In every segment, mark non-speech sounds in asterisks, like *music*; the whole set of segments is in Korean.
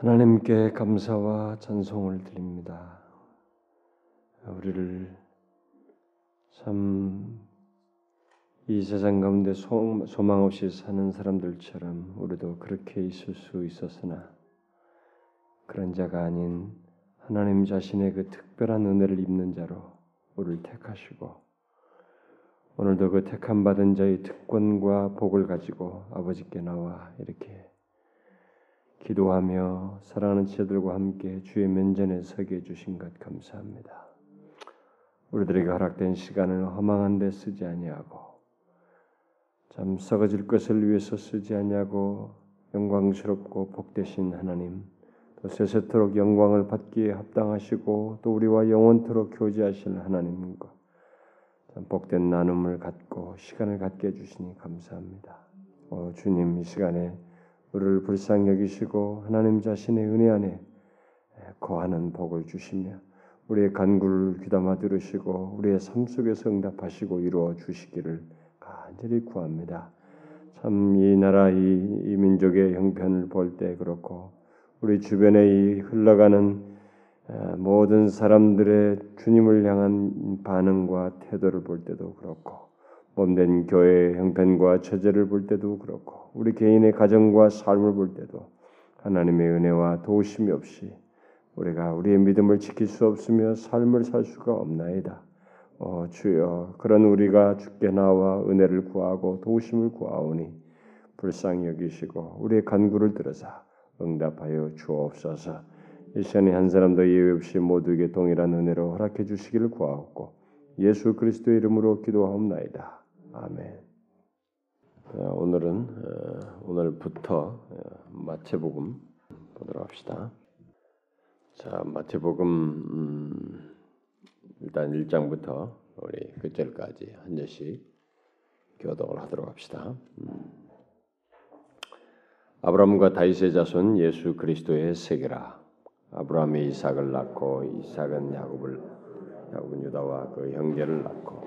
하나님께 감사와 찬송을 드립니다. 우리를 참 이 세상 가운데 소망 없이 사는 사람들처럼 우리도 그렇게 있을 수 있었으나 그런 자가 아닌 하나님 자신의 그 특별한 은혜를 입는 자로 우리를 택하시고 오늘도 그 택함 받은 자의 특권과 복을 가지고 아버지께 나와 이렇게 기도하며 사랑하는 지들과 함께 주의 면전에 서게 해주신 것 감사합니다. 우리들에게 허락된 시간을 허망한 데 쓰지 아니하고 참 썩어질 것을 위해서 쓰지 아니하고 영광스럽고 복되신 하나님 또 세세토록 영광을 받기에 합당하시고 또 우리와 영원토록 교제하실 하나님과 참 복된 나눔을 갖고 시간을 갖게 해주시니 감사합니다. 어, 주님 이 시간에 우리를 불쌍히 여기시고 하나님 자신의 은혜 안에 거하는 복을 주시며 우리의 간구를 귀담아 들으시고 우리의 삶 속에서 응답하시고 이루어 주시기를 간절히 구합니다. 참 이 나라 이, 이 민족의 형편을 볼 때 그렇고 우리 주변에 이 흘러가는 모든 사람들의 주님을 향한 반응과 태도를 볼 때도 그렇고 몸된 교회의 형편과 처제를 볼 때도 그렇고 우리 개인의 가정과 삶을 볼 때도 하나님의 은혜와 도우심이 없이 우리가 우리의 믿음을 지킬 수 없으며 삶을 살 수가 없나이다. 어, 주여 그런 우리가 주께 나와 은혜를 구하고 도우심을 구하오니 불쌍히 여기시고 우리의 간구를 들으사 응답하여 주옵소서. 이 시간에 한 사람도 예외 없이 모두에게 동일한 은혜로 허락해 주시기를 구하옵고 예수 그리스도의 이름으로 기도하옵나이다. 아멘. 오늘은 어, 오늘부터 어, 마태복음 보도록 합시다. 자, 마태복음 음, 일단 1장부터 우리 끝절까지 한 절씩 교독을 하도록 합시다. 음. 아브라함과 다윗의 자손 예수 그리스도의 세계라. 아브라함이 이삭을 낳고 이삭은 야곱을 야곱은 유다와 그 형제를 낳고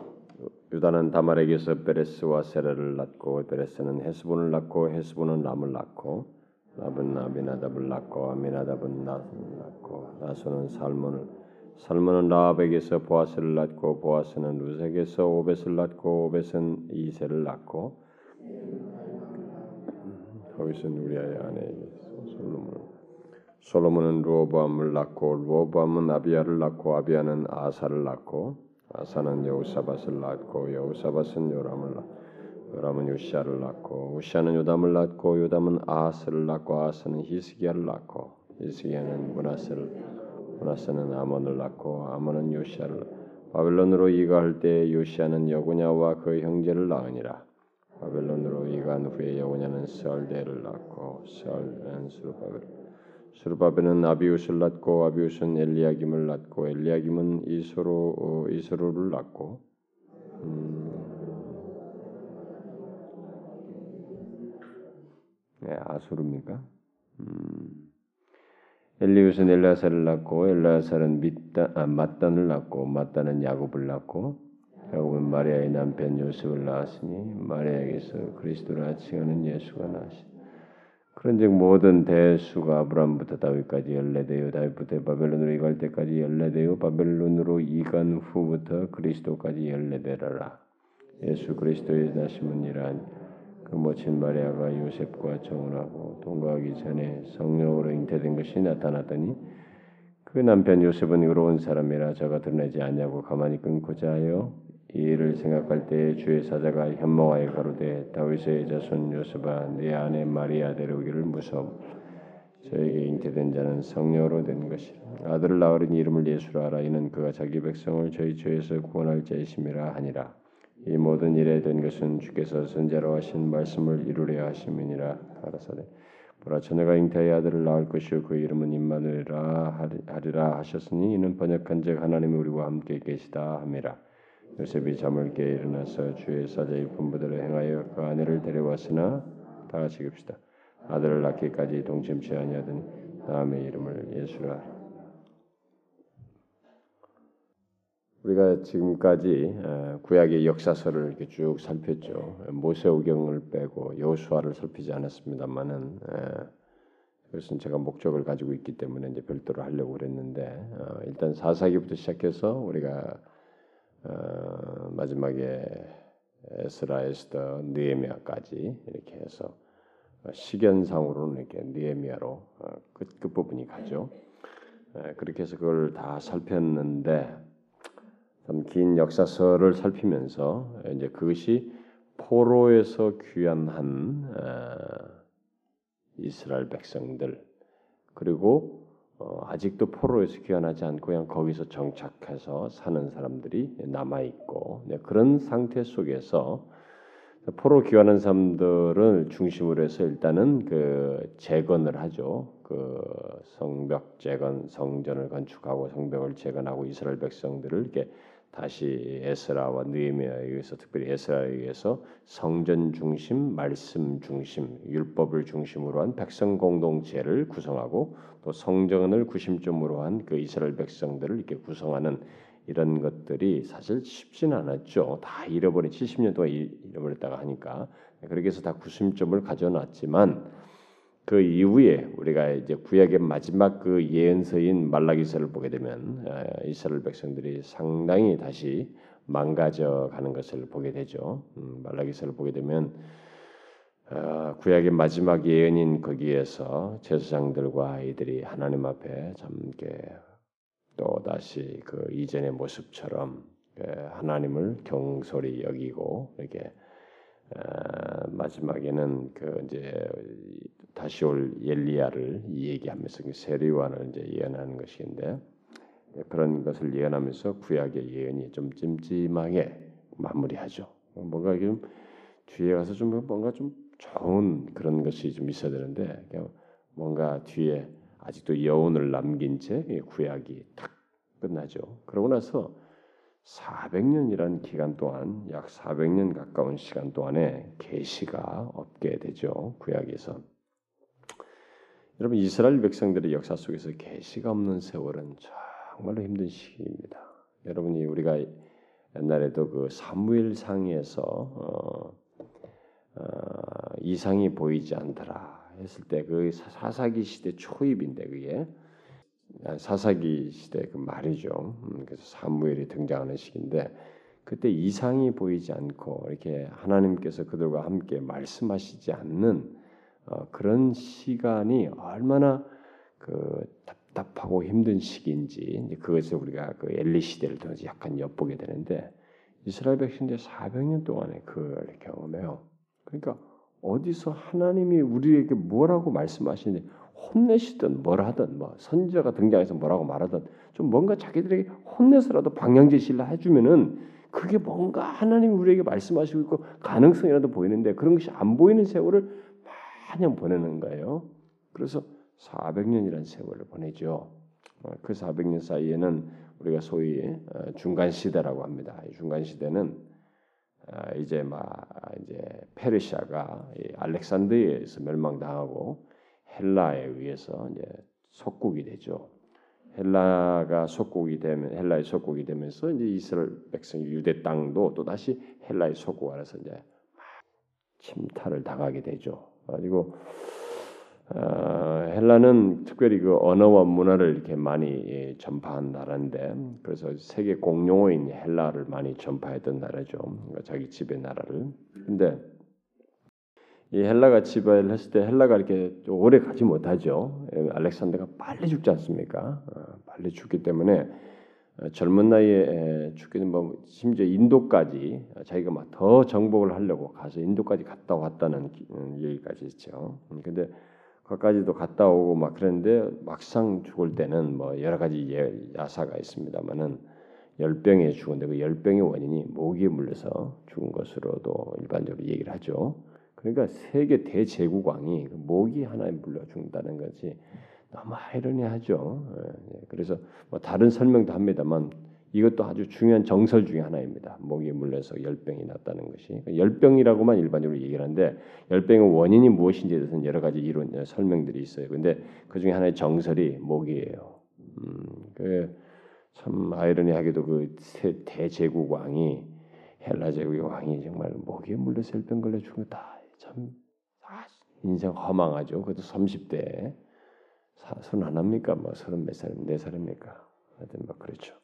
유다는 다말에게서 베레스와 세라를 낳고 베레스는 헤스본을 낳고 헤스본은 람을 낳고 람은 아미나답을 낳고 아미나답은 나손을 낳고 나손은 살몬을 살몬은 라합에게서 보아스를 낳고 보아스는 루색에서 오벳을 낳고 오벳은 이세를 낳고 거기서 우리아의 아내 솔로몬 솔로몬은 루오보암을 낳고 루오보암은 아비야를 낳고 아비야는 아사를 낳고 아사는 여우사밧을 낳고 여우사밧은 요람을 낳고 요람은 요시아를 낳고 우시아는 요담을 낳고 요담은 아하스를 낳고 아하스는 히스기야를 낳고 히스기야는 문하스를 문하스는 아몬을 낳고 아몬은 요시아를 바벨론으로 이가할 때 요시아는 여고냐와 그 형제를 낳으니라. 바벨론으로 이간 후에 여고냐는 스알데를 낳고 스알은 스루바벨 스루바벨은 아비우스를 낳고 아비우스는 엘리야김을 낳고 엘리야김은 이소로 어, 이소로를 낳고 음, 네, 아수르입니까? 음, 엘리우스는 엘라사를 낳고 엘라사는 밑다, 아, 맞단을 낳고 맞단은 야곱을 낳고 야곱은 마리아의 남편 요셉을 낳았으니 마리아에게서 그리스도라 칭하는 예수가 나시. 그런즉 모든 대수가 아브라함부터 다윗까지 연례되어 다윗부터 바벨론으로 이갈 때까지 연례되어 바벨론으로 이간 후부터 그리스도까지 연례되라라. 예수 그리스도의 나심은 이러하니 그 모친 마리아가 요셉과 정혼하고 동거하기 전에 성령으로 잉태된 것이 나타났더니 그 남편 요셉은 의로운 사람이라 저가 드러내지 않냐고 가만히 끊고자 하여 이 일을 생각할 때 주의 사자가 현몽하여 가로되 다윗의 자손 요셉아 네 아내 마리아 데려오기를 무서워 저에게 잉태된 자는 성령으로 된 것이라. 아들을 낳으니 이름을 예수라 하라 이는 그가 자기 백성을 저희 죄에서 구원할 자이심이라 하니라. 이 모든 일에 된 것은 주께서 선자로 하신 말씀을 이루려 하심이니라 가라사대. 보라 처녀가 잉태의 아들을 낳을 것이요 그 이름은 임마누엘라 하리라 하셨으니 이는 번역한즉 하나님이 우리와 함께 계시다 함이라 요셉이 잠을 깨 일어나서 주의 사자의 분부대로 행하여 그 아내를 데려왔으나 다 같이 읽읍시다 아들을 낳기까지 동침치 아니하더니 다음의 이름을 예수라 우리가 지금까지 구약의 역사서를 이렇게 쭉 살폈죠. 모세오경을 빼고 여호수아를 살피지 않았습니다만은 그것은 제가 목적을 가지고 있기 때문에 이제 별도로 하려고 그랬는데 어, 일단 사사기부터 시작해서 우리가 어, 마지막에 에스라 에스더 느헤미야까지 이렇게 해서 시견상으로는 이렇게 느헤미야로 어, 끝, 끝 부분이 가죠. 에, 그렇게 해서 그걸 다 살폈는데 참 긴 역사서를 살피면서 이제 그것이 포로에서 귀환한 어, 이스라엘 백성들 그리고 어, 아직도 포로에서 귀환하지 않고 그냥 거기서 정착해서 사는 사람들이 남아 있고 네, 그런 상태 속에서 포로 귀환한 사람들을 중심으로 해서 일단은 그 재건을 하죠. 그 성벽 재건, 성전을 건축하고 성벽을 재건하고 이스라엘 백성들을 이렇게 다시 에스라와 느헤미야에 의해서 특별히 에스라에 의해서 성전 중심, 말씀 중심, 율법을 중심으로 한 백성 공동체를 구성하고 또 성전을 구심점으로 한 그 이스라엘 백성들을 이렇게 구성하는 이런 것들이 사실 쉽지는 않았죠. 다 잃어버린 70년 동안 잃어버렸다가 하니까 그렇게 해서 다 구심점을 가져놨지만 그 이후에 우리가 이제 구약의 마지막 그 예언서인 말라기서를 보게 되면 아, 이스라엘 백성들이 상당히 다시 망가져 가는 것을 보게 되죠. 음, 말라기서를 보게 되면 아, 구약의 마지막 예언인 거기에서 제사장들과 아이들이 하나님 앞에 참게 또 다시 그 이전의 모습처럼 그 하나님을 경솔히 여기고 이렇게 아, 마지막에는 그 이제 다시 올 엘리야를 얘기하면서 그 세리와를 이제 예언하는 것인데 그런 것을 예언하면서 구약의 예언이 좀 찜찜하게 마무리하죠. 뭔가 좀 뒤에 가서 좀 뭔가 좀 좋은 그런 것이 좀 있어야 되는데 뭔가 뒤에 아직도 여운을 남긴 채 구약이 탁 끝나죠. 그러고 나서 400년이라는 기간 동안 약 400년 가까운 시간 동안에 계시가 없게 되죠. 구약에서. 여러분 이스라엘 백성들의 역사 속에서 계시가 없는 세월은 정말로 힘든 시기입니다. 여러분이 우리가 옛날에도 그 사무엘상에서 어, 어, 이상이 보이지 않더라 했을 때 그 사사기 시대 초입인데 그게 사사기 시대 그 말이죠. 음, 그래서 사무엘이 등장하는 시기인데 그때 이상이 보이지 않고 이렇게 하나님께서 그들과 함께 말씀하시지 않는 어, 그런 시간이 얼마나 그 답답하고 힘든 시기인지 그것을 우리가 그 엘리 시대를 통해서 약간 엿보게 되는데 이스라엘 백성들 400년 동안에 그걸 경험해요. 그러니까 어디서 하나님이 우리에게 뭐라고 말씀하시는지 혼내시든 뭘 하든 뭐 선지자가 등장해서 뭐라고 말하든 좀 뭔가 자기들에게 혼내서라도 방향 제시를 해주면은 그게 뭔가 하나님이 우리에게 말씀하시고 있고 가능성이라도 보이는데 그런 것이 안 보이는 세월을 마냥 보내는 거예요. 그래서 400년이라는 세월을 보내죠. 어, 그 400년 사이에는 우리가 소위 어, 중간 시대라고 합니다. 중간 시대는 어, 이제 막 이제 페르시아가 알렉산드리아에서 멸망당하고 헬라에 의해서 이제 속국이 되죠. 헬라가 속국이 되면 헬라의 속국이 되면서 이제 이스라엘 백성 유대 땅도 또 다시 헬라의 속국 안에서 이제 침탈을 당하게 되죠. 그리고 어, 헬라는 특별히 그 언어와 문화를 이렇게 많이 예, 전파한 나라인데 그래서 세계 공용어인 헬라를 많이 전파했던 나라죠. 그러니까 자기 집의 나라를. 근데 이 헬라가 지배를 했을 때 헬라가 이렇게 오래 가지 못하죠. 알렉산더가 빨리 죽지 않습니까? 어, 빨리 죽기 때문에 어, 젊은 나이에 죽기는 뭐 심지어 인도까지 자기가 막 더 정복을 하려고 가서 인도까지 갔다 왔다는 음, 얘기까지 있죠. 음, 근데 거기까지도 갔다 오고 막 그랬는데 막상 죽을 때는 뭐 여러 가지 야사가 있습니다만은 열병에 죽은데 그 열병의 원인이 모기에 물려서 죽은 것으로도 일반적으로 얘기를 하죠. 그러니까 세계 대제국왕이 그 모기 하나에 물려 죽는다는 것이 너무 아이러니하죠. 예, 그래서 뭐 다른 설명도 합니다만 이것도 아주 중요한 정설 중의 하나입니다. 모기에 물려서 열병이 났다는 것이 그러니까 열병이라고만 일반적으로 얘기를 하는데 열병의 원인이 무엇인지에 대해서는 여러 가지 이론 설명들이 있어요. 근데 그 중에 하나의 정설이 모기예요. 음, 그참 아이러니하게도 그 대제국 왕이 헬라 제국의 왕이 정말 모기에 물려서 열병 걸려 죽었다. 참 아, 인생 허망하죠. 그것도 30대 서른 안 합니까? 뭐 서른 몇 살입니까? 네 살입니까? 하여튼 뭐 그렇죠.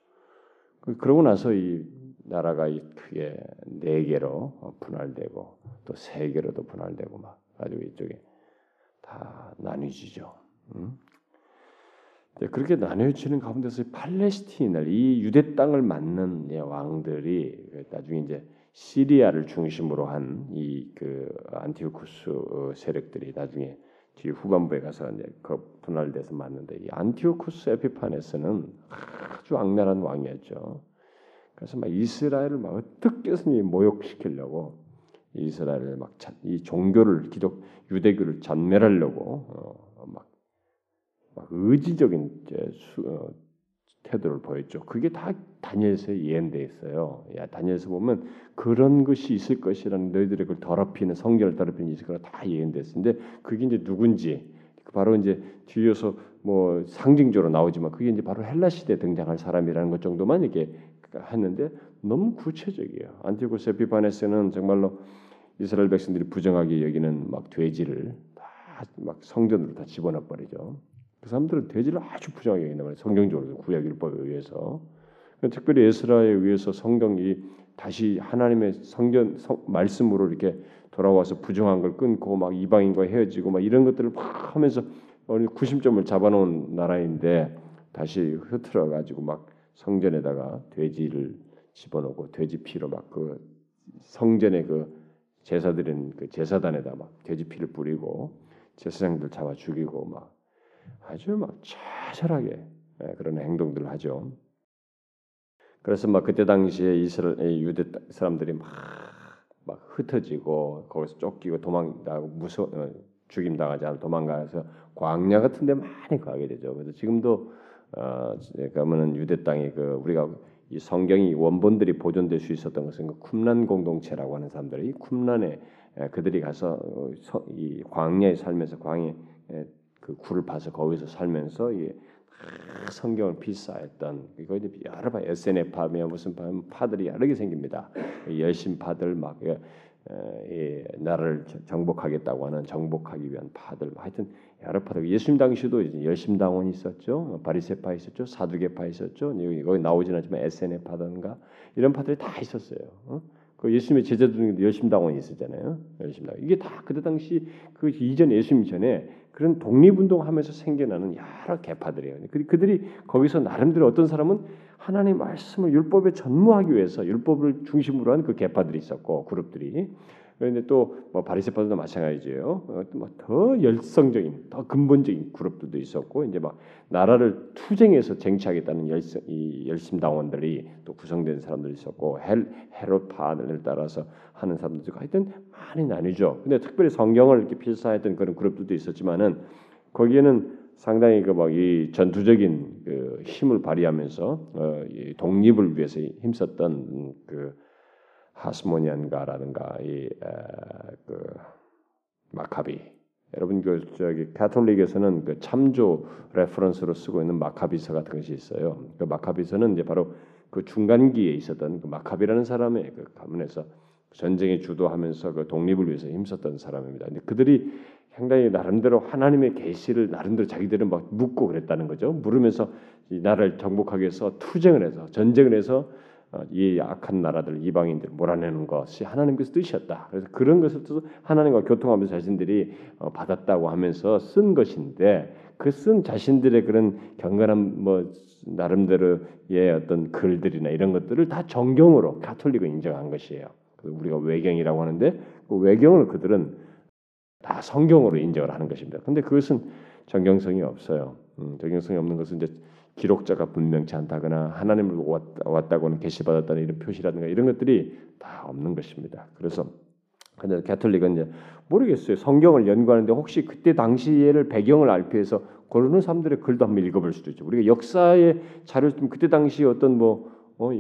그- 그러고 나서 이 나라가 이 크게 네 개로 분할되고 또 세 개로도 분할되고 막 가지고 이쪽에 다 나뉘지죠. 음? 네, 그렇게 나뉘어지는 가운데서 이 팔레스틴을 이 유대 땅을 맡는 예, 왕들이 나중에 이제 시리아를 중심으로 한 이 그 안티오쿠스 어, 세력들이 나중에 뒤 후반부에 가서 이제 그 분할돼서 맞는데 이 안티오쿠스 에피파네스는 아주 악랄한 왕이었죠. 그래서 막 이스라엘을 막 어떻게 해서든 모욕시키려고 이스라엘을 막 이 종교를 기독 유대교를 잔멸하려고 어, 막, 막 의지적인 수, 어, 태도를 보였죠. 그게 다 다니엘서에 예언돼 있어요. 야 다니엘서 보면 그런 것이 있을 것이라는 너희들의 그 더럽히는 성전을 더럽히는 있을 거라 다 예언됐는데 그게 이제 누군지 바로 이제 뒤에서 뭐 상징적으로 나오지만 그게 이제 바로 헬라 시대 에 등장할 사람이라는 것 정도만 이렇게 했는데 너무 구체적이에요. 안티고스 에피파네스는 정말로 이스라엘 백성들이 부정하게 여기는 막 돼지를 다 막 성전으로 다 집어넣어 버리죠. 그 사람들은 돼지를 아주 부정하게 여긴단 말이에요. 성경적으로 구약 율법에 의해서 특별히 에스라에 의해서 성경이 다시 하나님의 성전 성, 말씀으로 이렇게 돌아와서 부정한 걸 끊고 막 이방인과 헤어지고 막 이런 것들을 막 하면서 어느 구심점을 잡아놓은 나라인데 다시 흐트러 가지고 막 성전에다가 돼지를 집어넣고 돼지 피로 막 그 성전의 그 제사드린 그 제사단에다 막 돼지 피를 뿌리고 제사장들 잡아 죽이고 막 아주 막 처절하게 예, 그런 행동들을 하죠. 그래서 막 그때 당시에 이스라엘 유대 사람들이 막, 막 흩어지고 거기서 쫓기고 도망가고 무서 어, 죽임 당하지 않아 도망가서 광야 같은 데 많이 가게 되죠. 그래서 지금도 어, 그러면은 유대 땅이 그 우리가 이 성경이 원본들이 보존될 수 있었던 것은 그 쿰란 공동체라고 하는 사람들이 쿰란에 그들이 가서 어, 이 광야에 살면서 광야 그 굴을 파서 거기서 살면서 이 성경을 필사했던 이거 여러 번 SNF파며 무슨 파들이 여러 개 생깁니다. 열심파들 막 예, 예, 나라를 정복하겠다고 하는 정복하기 위한 파들 하여튼 여러 파들 예수님 당시도 열심당원이 있었죠 바리새파 있었죠 사두개파 있었죠 여기 나오진 않지만 SNF파든가 이런 파들이 다 있었어요. 어? 그 예수님의 제자들 중에 열심 당원이 있었잖아요. 열심 당원 이게 다 그때 당시 그 이전 예수님 전에 그런 독립운동하면서 생겨나는 여러 개파들이에요. 그들이 거기서 나름대로 어떤 사람은 하나님 말씀을 율법에 전무하기 위해서 율법을 중심으로 한 그 개파들이 있었고 그룹들이 그런데 또 뭐 바리새파들도 마찬가지예요. 어, 더 열성적인, 더 근본적인 그룹들도 있었고 이제 막 나라를 투쟁해서 쟁취하겠다는 열성, 이 열심 당원들이 또 구성된 사람들이 있었고 헬 헤롯파를 따라서 하는 사람들도 하여튼 많이 나뉘죠. 근데 특별히 성경을 이렇게 필사했던 그런 그룹들도 있었지만은 거기에는 상당히 그 막 이 전투적인 그 힘을 발휘하면서 어, 이 독립을 위해서 힘썼던 그 하스모니안가라든가 이 그 마카비 여러분 그 저기 가톨릭에서는 그 참조 reference로 쓰고 있는 마카비서 같은 것이 있어요. 그 마카비서는 이제 바로 그 중간기에 있었던 그 마카비라는 사람의 그 가문에서 전쟁에 주도하면서 그 독립을 위해서 힘썼던 사람입니다. 근데 그들이 상당히 나름대로 하나님의 계시를 나름대로 자기들은 막 묻고 그랬다는 거죠. 물으면서 이 나라를 정복하기 위해서 투쟁을 해서 전쟁을 해서 어, 이 악한 나라들 이방인들 몰아내는 것이 하나님께서 뜻이었다. 그래서 그런 것을 또 하나님과 교통하면서 자신들이 어, 받았다고 하면서 쓴 것인데 그 쓴 자신들의 그런 경건한 뭐 나름대로의 어떤 글들이나 이런 것들을 다 정경으로 가톨릭을 인정한 것이에요. 우리가 외경이라고 하는데 그 외경을 그들은 다 성경으로 인정을 하는 것입니다. 근데 그것은 정경성이 없어요. 음, 정경성이 없는 것은 이제 기록자가 분명치 않다거나 하나님을 왔다 고는 계시받았다는 이런 표시라든가 이런 것들이 다 없는 것입니다. 그래서 근데 가톨릭은 이제 모르겠어요. 성경을 연구하는데 혹시 그때 당시에를 배경을 알기 위해서 고르는 사람들의 글도 한번 읽어볼 수도 있죠. 우리가 역사의 자료를 좀 그때 당시 어떤 뭐 어,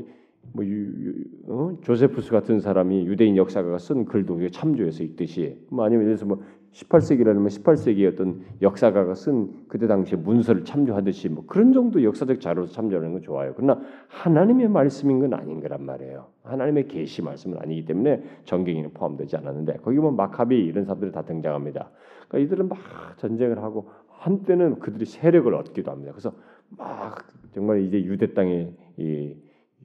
뭐 유, 유, 어? 조세푸스 같은 사람이 유대인 역사가가 쓴 글도 참조해서 읽듯이 뭐 아니면 예를 들어서 뭐 18세기라면 18세기 어떤 역사가가 쓴 그때 당시 문서를 참조하듯이 뭐 그런 정도 역사적 자료를 참조하는 건 좋아요. 그러나 하나님의 말씀인 건 아닌 거란 말이에요. 하나님의 계시 말씀은 아니기 때문에 정경에는 포함되지 않았는데 거기 보면 마카비 이런 사람들이 다 등장합니다. 그러니까 이들은 막 전쟁을 하고 한때는 그들이 세력을 얻기도 합니다. 그래서 막 정말 이제 유대 땅에 이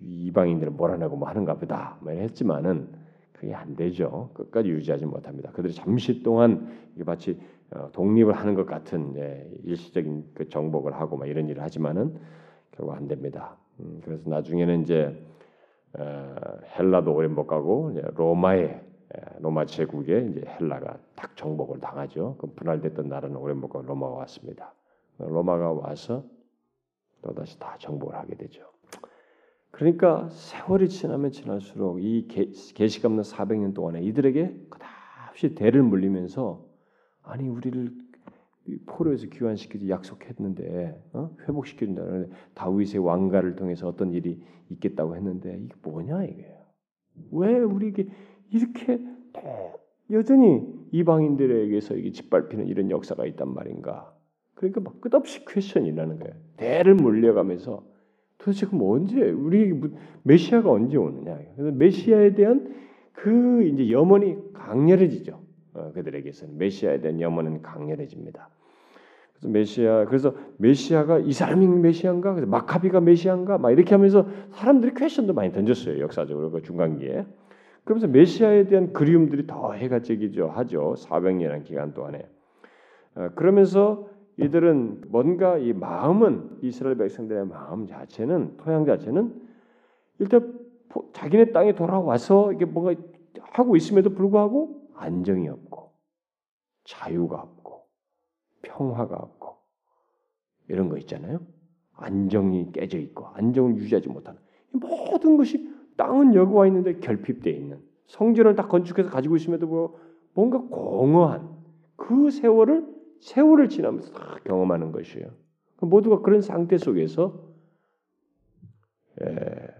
이방인들을 몰아내고 뭐 하는가 보다 뭐 했지만은 그게 안 되죠. 끝까지 유지하지 못합니다. 그들이 잠시 동안 이게 마치 어, 독립을 하는 것 같은 예, 일시적인 그 정복을 하고 막 이런 일을 하지만은 결국 안 됩니다. 음, 그래서 나중에는 이제 어, 헬라도 오래 못 가고 로마의 로마 제국에 이제 헬라가 딱 정복을 당하죠. 그 분할됐던 나라는 오래 못 가고 로마가 왔습니다. 로마가 와서 또 다시 다 정복을 하게 되죠. 그러니까 세월이 지나면 지날수록 이 계시가 없는 400년 동안에 이들에게 끝없이 대를 물리면서 아니 우리를 포로에서 귀환시키지 약속했는데 어? 회복시켜준다는 다윗의 왕가를 통해서 어떤 일이 있겠다고 했는데 이게 뭐냐 이게요. 왜 우리에게 이렇게 여전히 이방인들에게서 이게 짓밟히는 이런 역사가 있단 말인가? 그러니까 막 끝없이 퀘션이라는 거예요. 대를 물려가면서 도대체 그럼 언제 우리 메시아가 언제 오느냐? 그래서 메시아에 대한 그 이제 염원이 강렬해지죠. 어, 그들에게서는 메시아에 대한 염원은 강렬해집니다. 그래서 메시아 그래서 메시아가 이 사람이 메시아인가? 그래서 마카비가 메시아인가? 막 이렇게 하면서 사람들이 퀘션도 많이 던졌어요 역사적으로 그 중간기에. 그러면서 메시아에 대한 그리움들이 더 해가 찌기죠 하죠 400년이라는 기간 동안에. 어, 그러면서 이들은 뭔가 이 마음은 이스라엘 백성들의 마음 자체는 토양 자체는 일단 자기네 땅에 돌아와서 이게 뭔가 하고 있음에도 불구하고 안정이 없고 자유가 없고 평화가 없고 이런 거 있잖아요. 안정이 깨져 있고 안정을 유지하지 못하는 모든 것이 땅은 여기 와 있는데 결핍되어 있는 성전을 다 건축해서 가지고 있음에도 불구하고 뭔가 공허한 그 세월을 세월을 지나면서 다 경험하는 것이에요. 모두가 그런 상태 속에서 예,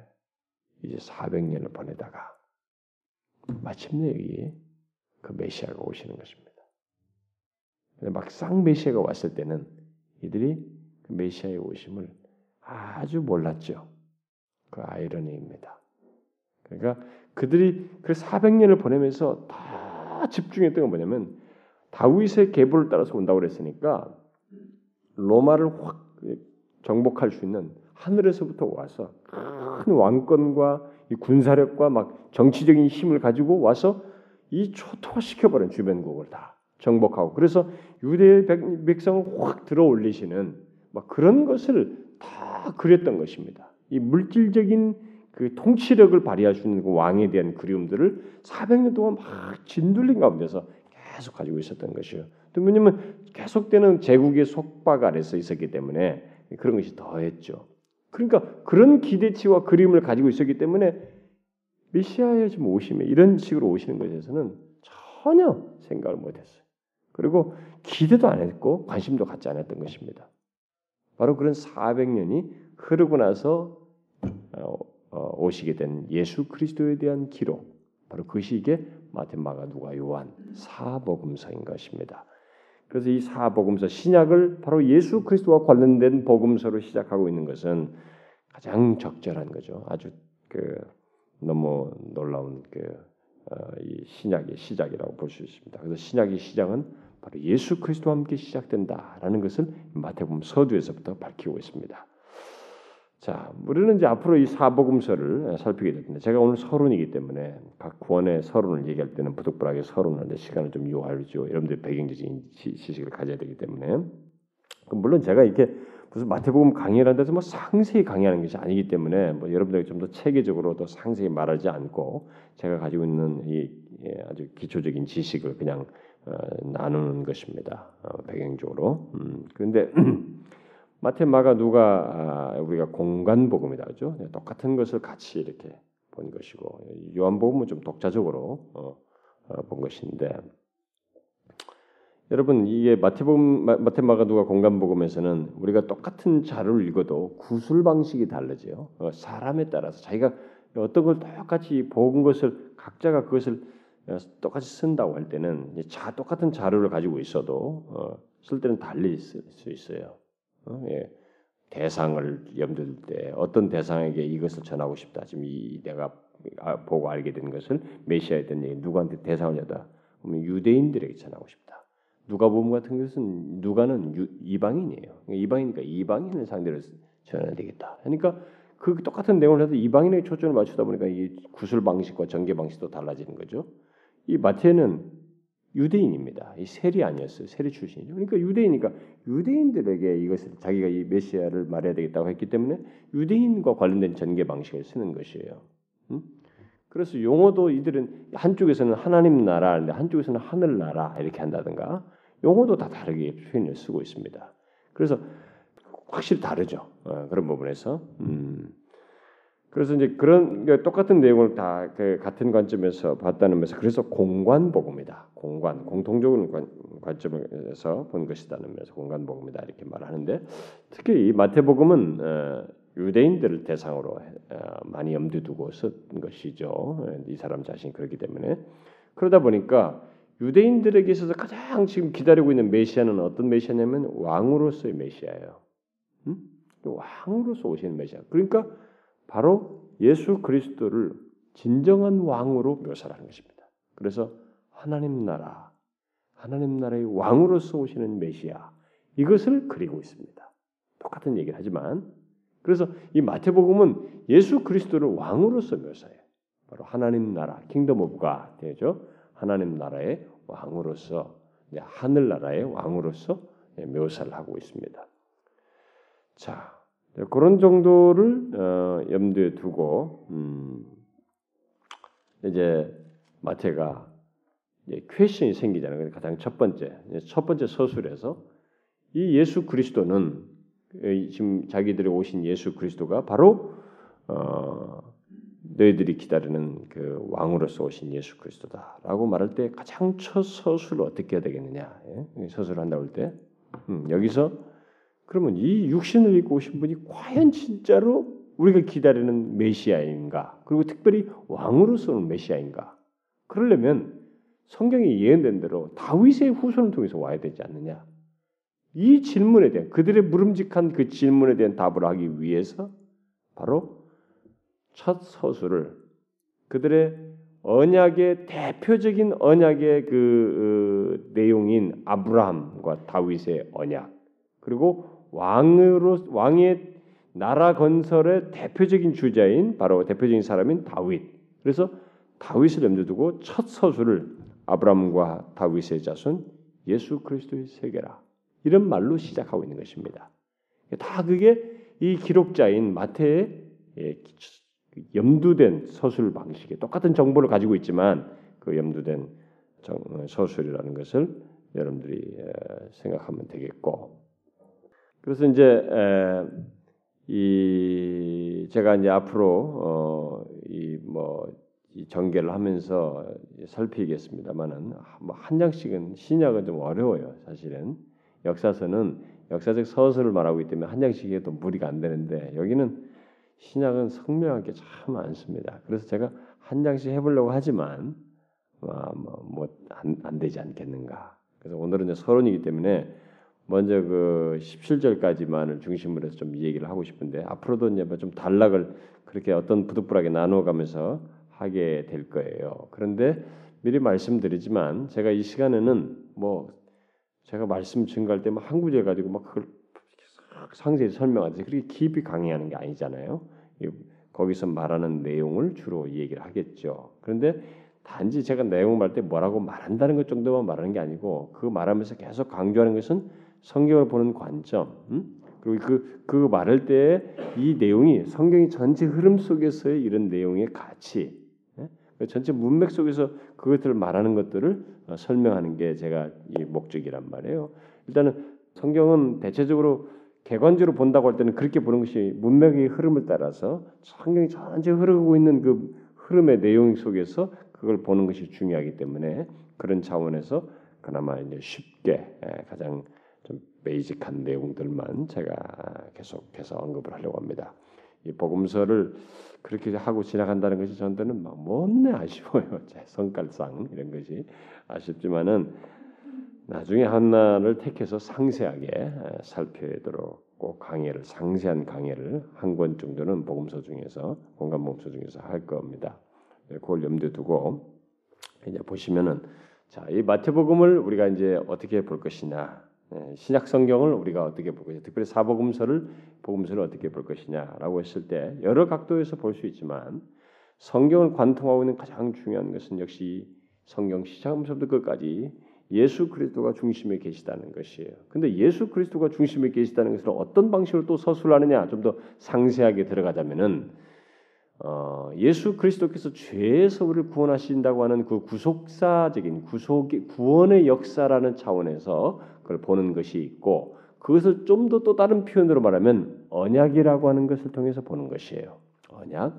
이제 400년을 보내다가 마침내 여기 그 메시아가 오시는 것입니다. 막상 메시아가 왔을 때는 이들이 그 메시아의 오심을 아주 몰랐죠. 그 아이러니입니다. 그러니까 그들이 그 400년을 보내면서 다 집중했던 건 뭐냐면 다윗의 계보를 따라서 온다고 그랬으니까 로마를 확 정복할 수 있는 하늘에서부터 와서 큰 왕권과 군사력과 막 정치적인 힘을 가지고 와서 이 초토화시켜버린 주변국을 다 정복하고 그래서 유대 백성을 확 들어올리시는 막 그런 것을 다 그렸던 것입니다. 이 물질적인 그 통치력을 발휘할 수 있는 그 왕에 대한 그리움들을 400년 동안 막 진둘린 가운데서 계속 가지고 있었던 것이요. 또 왜냐면 계속되는 제국의 속박 아래서 있었기 때문에 그런 것이 더했죠. 그러니까 그런 기대치와 그림을 가지고 있었기 때문에 메시아의 좀 오심에 이런 식으로 오시는 것에서는 전혀 생각을 못했어요. 그리고 기대도 안 했고 관심도 갖지 않았던 것입니다. 바로 그런 400년이 흐르고 나서 어, 어, 오시게 된 예수 그리스도에 대한 기록, 바로 그것이 이게 마태, 마가, 누가, 요한 사복음서인 것입니다. 그래서 이 사복음서 신약을 바로 예수 그리스도와 관련된 복음서로 시작하고 있는 것은 가장 적절한 거죠. 아주 그 너무 놀라운 그 어, 이 신약의 시작이라고 볼 수 있습니다. 그래서 신약의 시작은 바로 예수 그리스도와 함께 시작된다라는 것을 마태복음 서두에서부터 밝히고 있습니다. 자, 우리는 이제 앞으로 이 사복음서를 살피게 될 텐데 제가 오늘 서론이기 때문에 각 구원의 서론을 얘기할 때는 부득불하게 서론을 시간을 좀 요하죠. 여러분들 배경적인 지식을 가져야 되기 때문에 물론 제가 이렇게 무슨 마태복음 강의를 한다서 뭐 상세히 강의하는 것이 아니기 때문에 뭐 여러분들에게 좀 더 체계적으로 더 상세히 말하지 않고 제가 가지고 있는 이 예, 아주 기초적인 지식을 그냥 어, 나누는 것입니다. 어, 배경적으로. 음, 그런데 *clears throat* 마태, 마가, 누가 아, 우리가 공간 복음이다 그죠? 네, 똑같은 것을 같이 이렇게 본 것이고 요한복음은 좀 독자적으로 어, 어, 본 것인데 여러분 이게 마태복음, 마태, 마가, 누가 공간 복음에서는 우리가 똑같은 자료를 읽어도 구술 방식이 달라져요. 어, 사람에 따라서 자기가 어떤 걸 똑같이 본 것을 각자가 그것을 어, 똑같이 쓴다고 할 때는 자 똑같은 자료를 가지고 있어도 어, 쓸 때는 달리 쓸 수 있어요. 어? 예. 대상을 염두에 둘 때 어떤 대상에게 이것을 전하고 싶다. 지금 이 내가 아, 보고 알게 된 것을 메시아에 대한 얘기 누구한테 대상을 여다 그러면 유대인들에게 전하고 싶다. 누가복음 같은 것은 누가는 유, 이방인이에요. 그러니까 이방이니까 이방인을 상대로 전해야 되겠다. 그러니까 그 똑같은 내용을 해도 이방인의 초점을 맞추다 보니까 이 구술 방식과 전개 방식도 달라지는 거죠. 이 마태는 유대인입니다. 이 세리 아니었어요. 세리 출신이죠. 그러니까 유대인이니까 유대인들에게 이것을 자기가 이 메시아를 말해야 되겠다고 했기 때문에 유대인과 관련된 전개 방식을 쓰는 것이에요. 음? 그래서 용어도 이들은 한쪽에서는 하나님 나라, 한쪽에서는 하늘 나라 이렇게 한다든가 용어도 다 다르게 표현을 쓰고 있습니다. 그래서 확실히 다르죠. 어, 그런 부분에서. 음. 그래서 이제 그런 똑같은 내용을 다 그 같은 관점에서 봤다는 면에서 그래서 공관 복음이다. 공관 공통적인 관, 점에서 본 것이다는 면에서 공관 복음이다 이렇게 말하는데 특히 이 마태복음은 어, 유대인들을 대상으로 어, 많이 염두 두고 쓴 것이죠. 이 사람 자신이 그렇기 때문에 그러다 보니까 유대인들에게 있어서 가장 지금 기다리고 있는 메시아는 어떤 메시아냐면 왕으로서의 메시아예요. 음? 왕으로서 오시는 메시아. 그러니까 바로 예수 그리스도를 진정한 왕으로 묘사하는 것입니다. 그래서 하나님 나라, 하나님 나라의 왕으로서 오시는 메시아 이것을 그리고 있습니다. 똑같은 얘기를 하지만 그래서 이 마태복음은 예수 그리스도를 왕으로서 묘사해요. 바로 하나님 나라, Kingdom of 가 되죠. 하나님 나라의 왕으로서 하늘 나라의 왕으로서 묘사를 하고 있습니다. 자, 그런 정도를 어, 염두에 두고 음, 이제 마태가 이제 퀘션이 생기잖아요. 가장 첫 번째, 첫 번째 서술에서 이 예수 그리스도는 지금 자기들이 오신 예수 그리스도가 바로 어, 너희들이 기다리는 그 왕으로서 오신 예수 그리스도다라고 말할 때 가장 첫 서술을 어떻게 해야 되겠느냐? 예? 서술을 한다고 할때 음, 여기서 그러면 이 육신을 입고 오신 분이 과연 진짜로 우리가 기다리는 메시아인가? 그리고 특별히 왕으로서는 메시아인가? 그러려면 성경이 예언된 대로 다윗의 후손을 통해서 와야 되지 않느냐? 이 질문에 대한 그들의 물음직한 그 질문에 대한 답을 하기 위해서 바로 첫 서술을 그들의 언약의 대표적인 언약의 그 어, 내용인 아브라함과 다윗의 언약 그리고 왕으로 왕의 나라 건설의 대표적인 주자인 바로 대표적인 사람인 다윗. 그래서 다윗을 염두 두고 첫 서술을 아브라함과 다윗의 자손 예수 그리스도의 세계라 이런 말로 시작하고 있는 것입니다. 다 그게 이 기록자인 마태의 예, 염두된 서술 방식에 똑같은 정보를 가지고 있지만 그 염두된 서술이라는 것을 여러분들이 생각하면 되겠고 그래서 이제 이 제가 이제 앞으로 어이뭐 이 전개를 하면서 살피겠습니다만은 뭐한 장씩은 신약은 좀 어려워요 사실은 역사서는 역사적 서술을 말하고 있기 때문에 한 장씩 해도 무리가 안 되는데 여기는 신약은 성명할 게참 많습니다. 그래서 제가 한 장씩 해보려고 하지만 뭐안 뭐, 뭐 되지 않겠는가. 그래서 오늘은 이제 서론이기 때문에 먼저 그 17절까지만을 중심으로 해서 좀 얘기를 하고 싶은데 앞으로도 이제 뭐좀 단락을 그렇게 어떤 부득불하게 나누어가면서 하게 될 거예요. 그런데 미리 말씀드리지만 제가 이 시간에는 뭐 제가 말씀 증가할 때 막 한 구절 가지고 막 그걸 상세히 설명하듯이 그렇게 깊이 강의하는 게 아니잖아요. 거기서 말하는 내용을 주로 얘기를 하겠죠. 그런데 단지 제가 내용을 말할 때 뭐라고 말한다는 것 정도만 말하는 게 아니고 그 말하면서 계속 강조하는 것은 성경을 보는 관점, 음? 그리고 그, 그 말할 때 이 내용이 성경이 전체 흐름 속에서의 이런 내용의 가치, 예? 그 전체 문맥 속에서 그것들을 말하는 것들을 어, 설명하는 게 제가 이 목적이란 말이에요. 일단은 성경은 대체적으로 객관적으로 본다고 할 때는 그렇게 보는 것이 문맥의 흐름을 따라서 성경이 전체 흐르고 있는 그 흐름의 내용 속에서 그걸 보는 것이 중요하기 때문에 그런 차원에서 그나마 이제 쉽게 예, 가장 좀 베이직한 내용들만 제가 계속해서 언급을 하려고 합니다. 이 복음서를 그렇게 하고 지나간다는 것이 저한테는 막 못내 아쉬워요. *laughs* 제 성깔상 이런 것이 아쉽지만은 나중에 하나를 택해서 상세하게 살펴도록 꼭 강의를 상세한 강의를 한 권 정도는 복음서 중에서 공간 복음서 중에서 할 겁니다. 그걸 염두에 두고 이제 보시면은 자, 이 마태복음을 우리가 이제 어떻게 볼 것이냐? 예, 신약 성경을 우리가 어떻게 볼 것이냐? 특별히 사복음서를 복음서를 어떻게 볼 것이냐라고 했을 때 여러 각도에서 볼 수 있지만 성경을 관통하고 있는 가장 중요한 것은 역시 성경 시작부터 끝까지 예수 그리스도가 중심에 계시다는 것이에요. 근데 예수 그리스도가 중심에 계시다는 것을 어떤 방식으로 또 서술하느냐 좀 더 상세하게 들어가자면은 어, 예수 그리스도께서 죄에서 우리를 구원하신다고 하는 그 구속사적인 구속 구원의 역사라는 차원에서 그걸 보는 것이 있고 그것을 좀 더 또 다른 표현으로 말하면 언약이라고 하는 것을 통해서 보는 것이에요. 언약.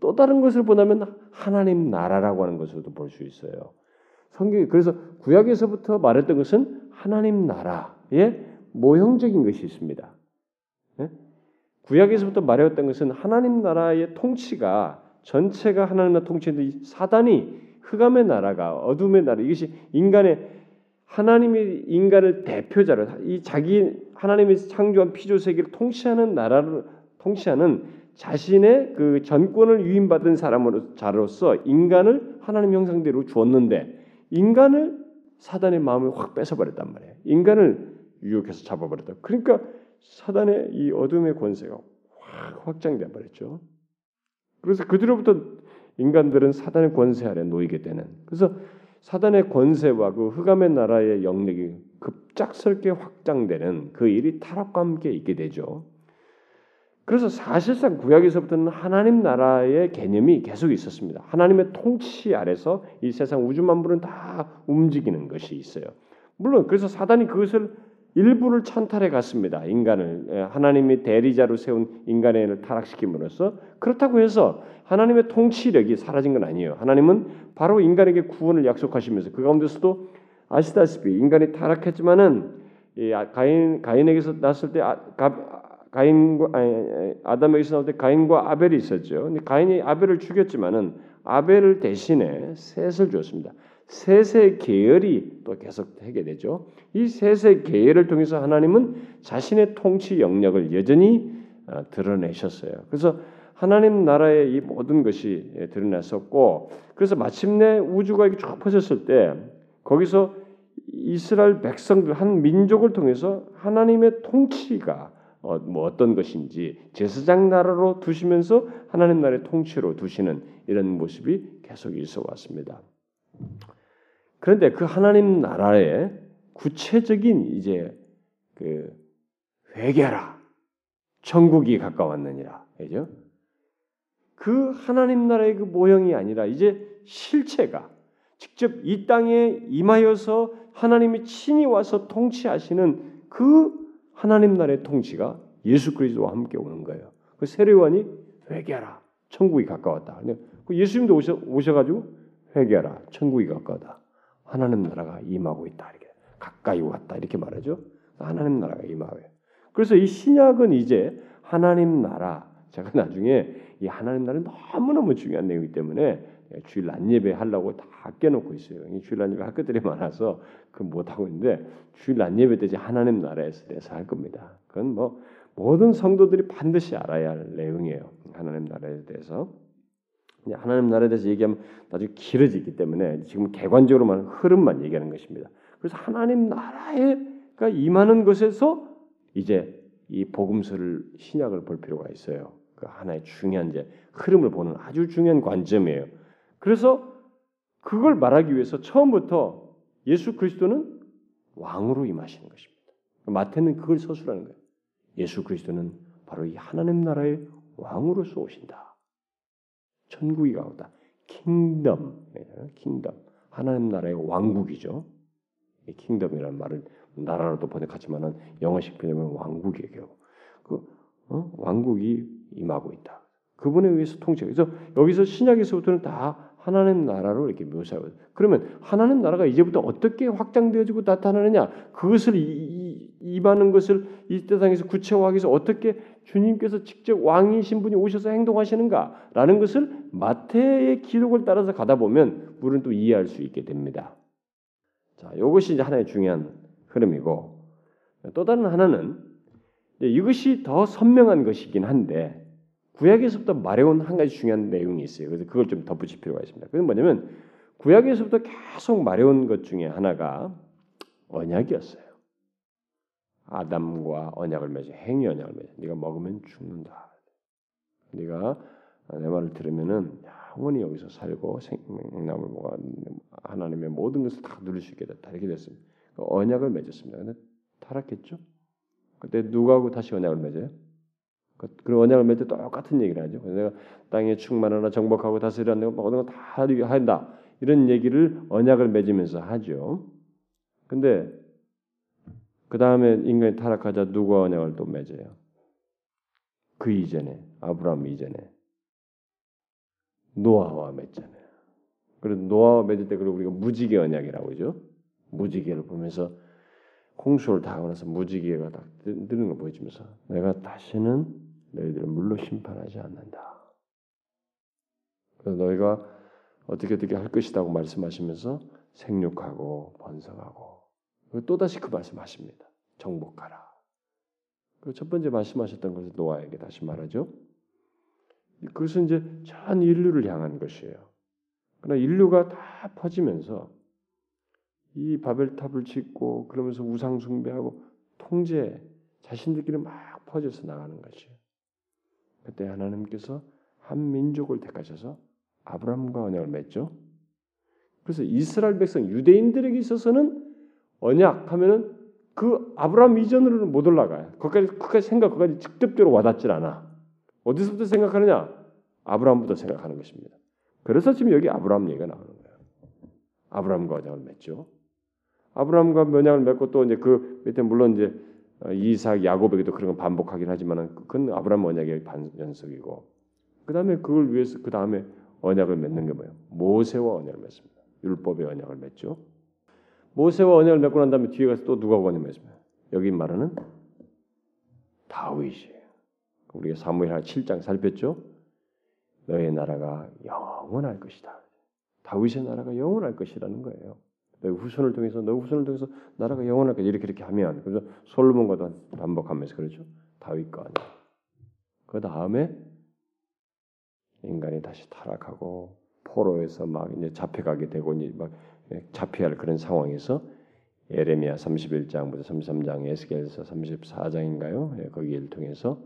또 다른 것을 보면 하나님 나라라고 하는 것으로도 볼 수 있어요. 성경이 그래서 구약에서부터 말했던 것은 하나님 나라의 모형적인 것이 있습니다. 네? 구약에서부터 말해왔던 것은 하나님 나라의 통치가 전체가 하나님 나라 통치인데 사단이 흑암의 나라가 어둠의 나라 이것이 인간의 하나님이 인간을 대표자로 이 자기 하나님이 창조한 피조 세계를 통치하는 나라를 통치하는 자신의 그 전권을 위임받은 사람으로 자로서 인간을 하나님 형상대로 주었는데 인간을 사단의 마음을 확 뺏어버렸단 말이에요. 인간을 유혹해서 잡아버렸다. 그러니까 사단의 이 어둠의 권세가 확 확장돼 버렸죠. 그래서 그뒤로부터 인간들은 사단의 권세 아래 놓이게 되는. 그래서 사단의 권세와 그 흑암의 나라의 영역이 급작스럽게 확장되는 그 일이 타락과 함께 있게 되죠. 그래서 사실상 구약에서부터는 하나님 나라의 개념이 계속 있었습니다. 하나님의 통치 아래서 이 세상 우주 만물은 다 움직이는 것이 있어요. 물론 그래서 사단이 그것을 일부를 찬탈해 갔습니다. 인간을 예, 하나님이 대리자로 세운 인간을 타락시킴으로써 그렇다고 해서 하나님의 통치력이 사라진 건 아니에요. 하나님은 바로 인간에게 구원을 약속하시면서 그 가운데서도 아시다시피 인간이 타락했지만은 아, 가인 가인에게서 났을 때 아, 가인과 아담에게서 나올 때 가인과 아벨이 있었죠. 근데 가인이 아벨을 죽였지만은 아벨을 대신에 셋을 주었습니다. 셋의 계열이 또 계속 되게 되죠. 이 셋의 계열을 통해서 하나님은 자신의 통치 영역을 여전히 어, 드러내셨어요. 그래서 하나님 나라의 이 모든 것이 예, 드러났었고, 그래서 마침내 우주가 이렇게 쭉 퍼졌을 때 거기서 이스라엘 백성들 한 민족을 통해서 하나님의 통치가 어, 뭐 어떤 것인지 제사장 나라로 두시면서 하나님 나라의 통치로 두시는 이런 모습이 계속 있어 왔습니다. 그런데 그 하나님 나라의 구체적인 이제 그 회개라 천국이 가까웠느니라 그죠? 그 하나님 나라의 그 모형이 아니라 이제 실체가 직접 이 땅에 임하여서 하나님이 친히 와서 통치하시는 그 하나님 나라의 통치가 예수 그리스도와 함께 오는 거예요. 그 세례원이 회개하라. 천국이 가까웠다. 그 예수님도 오셔 오셔가지고 회개하라. 천국이 가까웠다. 하나님 나라가 임하고 있다. 이렇게 가까이 왔다. 이렇게 말하죠. 하나님 나라가 임하고요. 그래서 이 신약은 이제 하나님 나라. 제가 나중에 이 하나님 나라는 너무너무 중요한 내용이기 때문에 주일 안 예배 하려고 다 깨놓고 있어요. 주일 안 예배 할 것들이 많아서 그 못 하고 있는데 주일 안 예배 때 하나님 나라에서 대해서 할 겁니다. 그건 뭐 모든 성도들이 반드시 알아야 할 내용이에요. 하나님 나라에 대해서. 하나님 나라에 대해서 얘기하면 나중에 길어지기 때문에 지금 개관적으로만 흐름만 얘기하는 것입니다. 그래서 하나님 나라에가 임하는 것에서 이제 이 복음서를 신약을 볼 필요가 있어요. 그 하나의 중요한 이제 흐름을 보는 아주 중요한 관점이에요. 그래서 그걸 말하기 위해서 처음부터 예수 그리스도는 왕으로 임하시는 것입니다. 마태는 그걸 서술하는 거예요. 예수 그리스도는 바로 이 하나님 나라의 왕으로서 오신다. 천국이 가까웠다. Kingdom, kingdom. 하나님 나라의 왕국이죠. Kingdom이라는 말을 나라로도 번역하지만은 영어식 표현은 왕국이에요. 그 어? 왕국이 임하고 있다. 그분에 의해서 통치. 그래서 여기서 신약에서부터는 다 하나님 나라로 이렇게 묘사하고 그러면 하나님 나라가 이제부터 어떻게 확장되어지고 나타나느냐 그것을 임하는 것을 이 세상에서 구체화하기 위해서 어떻게 주님께서 직접 왕이신 분이 오셔서 행동하시는가라는 것을 마태의 기록을 따라서 가다 보면 우리는 또 이해할 수 있게 됩니다. 자, 이것이 이제 하나의 중요한 흐름이고 또 다른 하나는 이것이 더 선명한 것이긴 한데 구약에서부터 말해온 한 가지 중요한 내용이 있어요. 그래서 그걸 좀 덧붙일 필요가 있습니다. 그건 뭐냐면 구약에서부터 계속 말해온 것 중에 하나가 언약이었어요. 아담과 언약을 맺어 행위 언약을 맺어. 네가 먹으면 죽는다. 네가 내 말을 들으면은 영원히 여기서 살고 생명나물 먹어 하나님의 모든 것을 다 누릴 수 있게 됐다. 이렇게 됐습니다. 그 언약을 맺었습니다. 근데 타락했죠. 그때 누구하고 다시 언약을 맺어요? 그, 그런 언약을 맺을 때 똑같은 얘기를 하죠. 내가 땅에 충만하나 정복하고 다스리라 내가 모든 거다 한다. 이런 얘기를 언약을 맺으면서 하죠. 근데 그 다음에 인간이 타락하자 누가 언약을 또 맺어요? 그 이전에 아브라함 이전에 노아와 맺잖아요. 그래서 노아와 맺을 때 그리고 우리가 무지개 언약이라고 하죠. 무지개를 보면서 홍수를 당하고 나서 무지개가 딱 뜨는 걸 보여주면서 내가 다시는 너희들을 물로 심판하지 않는다. 그래서 너희가 어떻게 어떻게 할 것이다고 말씀하시면서 생육하고 번성하고 또 다시 그 말씀하십니다. 정복하라. 그 첫 번째 말씀하셨던 것을 노아에게 다시 말하죠. 그것은 이제 전 인류를 향한 것이에요. 그러나 인류가 다 퍼지면서 이 바벨탑을 짓고 그러면서 우상 숭배하고 통제 자신들끼리 막 퍼져서 나가는 것이에요. 그때 하나님께서 한 민족을 택하셔서 아브라함과 언약을 맺죠. 그래서 이스라엘 백성 유대인들에게 있어서는 언약 하면은 그 아브라함 이전으로는 못 올라가요. 거기까지 그까지 생각 그까지 직접적으로 와닿질 않아. 어디서부터 생각하느냐? 아브라함부터 생각하는 것입니다. 그래서 지금 여기 아브라함 얘기가 나오는 거예요. 아브라함과 언약을 맺죠. 아브라함과 언약을 맺고 또 이제 그 밑에 물론 이제 이삭, 야곱에게도 그런 걸 반복하긴 하지만 그건 아브라함 언약의 반연속이고 그 다음에 그걸 위해서 그 다음에 언약을 맺는 게 뭐예요? 모세와 언약을 맺습니다. 율법의 언약을 맺죠. 모세와 언약을 맺고 난 다음에 뒤에 가서 또 누가 언약 맺습니다. 여기 말하는 다윗이에요. 우리가 사무엘하 7장 살폈죠. 너의 나라가 영원할 것이다. 다윗의 나라가 영원할 것이라는 거예요. 너 후손을 통해서 너 후손을 통해서 나라가 영원할 것 이렇게 이렇게 하면 그래서 솔로몬과도 반복하면서 그러죠. 다윗과. 그 다음에 인간이 다시 타락하고 포로에서 막 이제 잡혀가게 되고 이제 막 잡혀야 할 그런 상황에서 예레미야 31장부터 33장, 에스겔서 34장인가요? 예, 거기를 통해서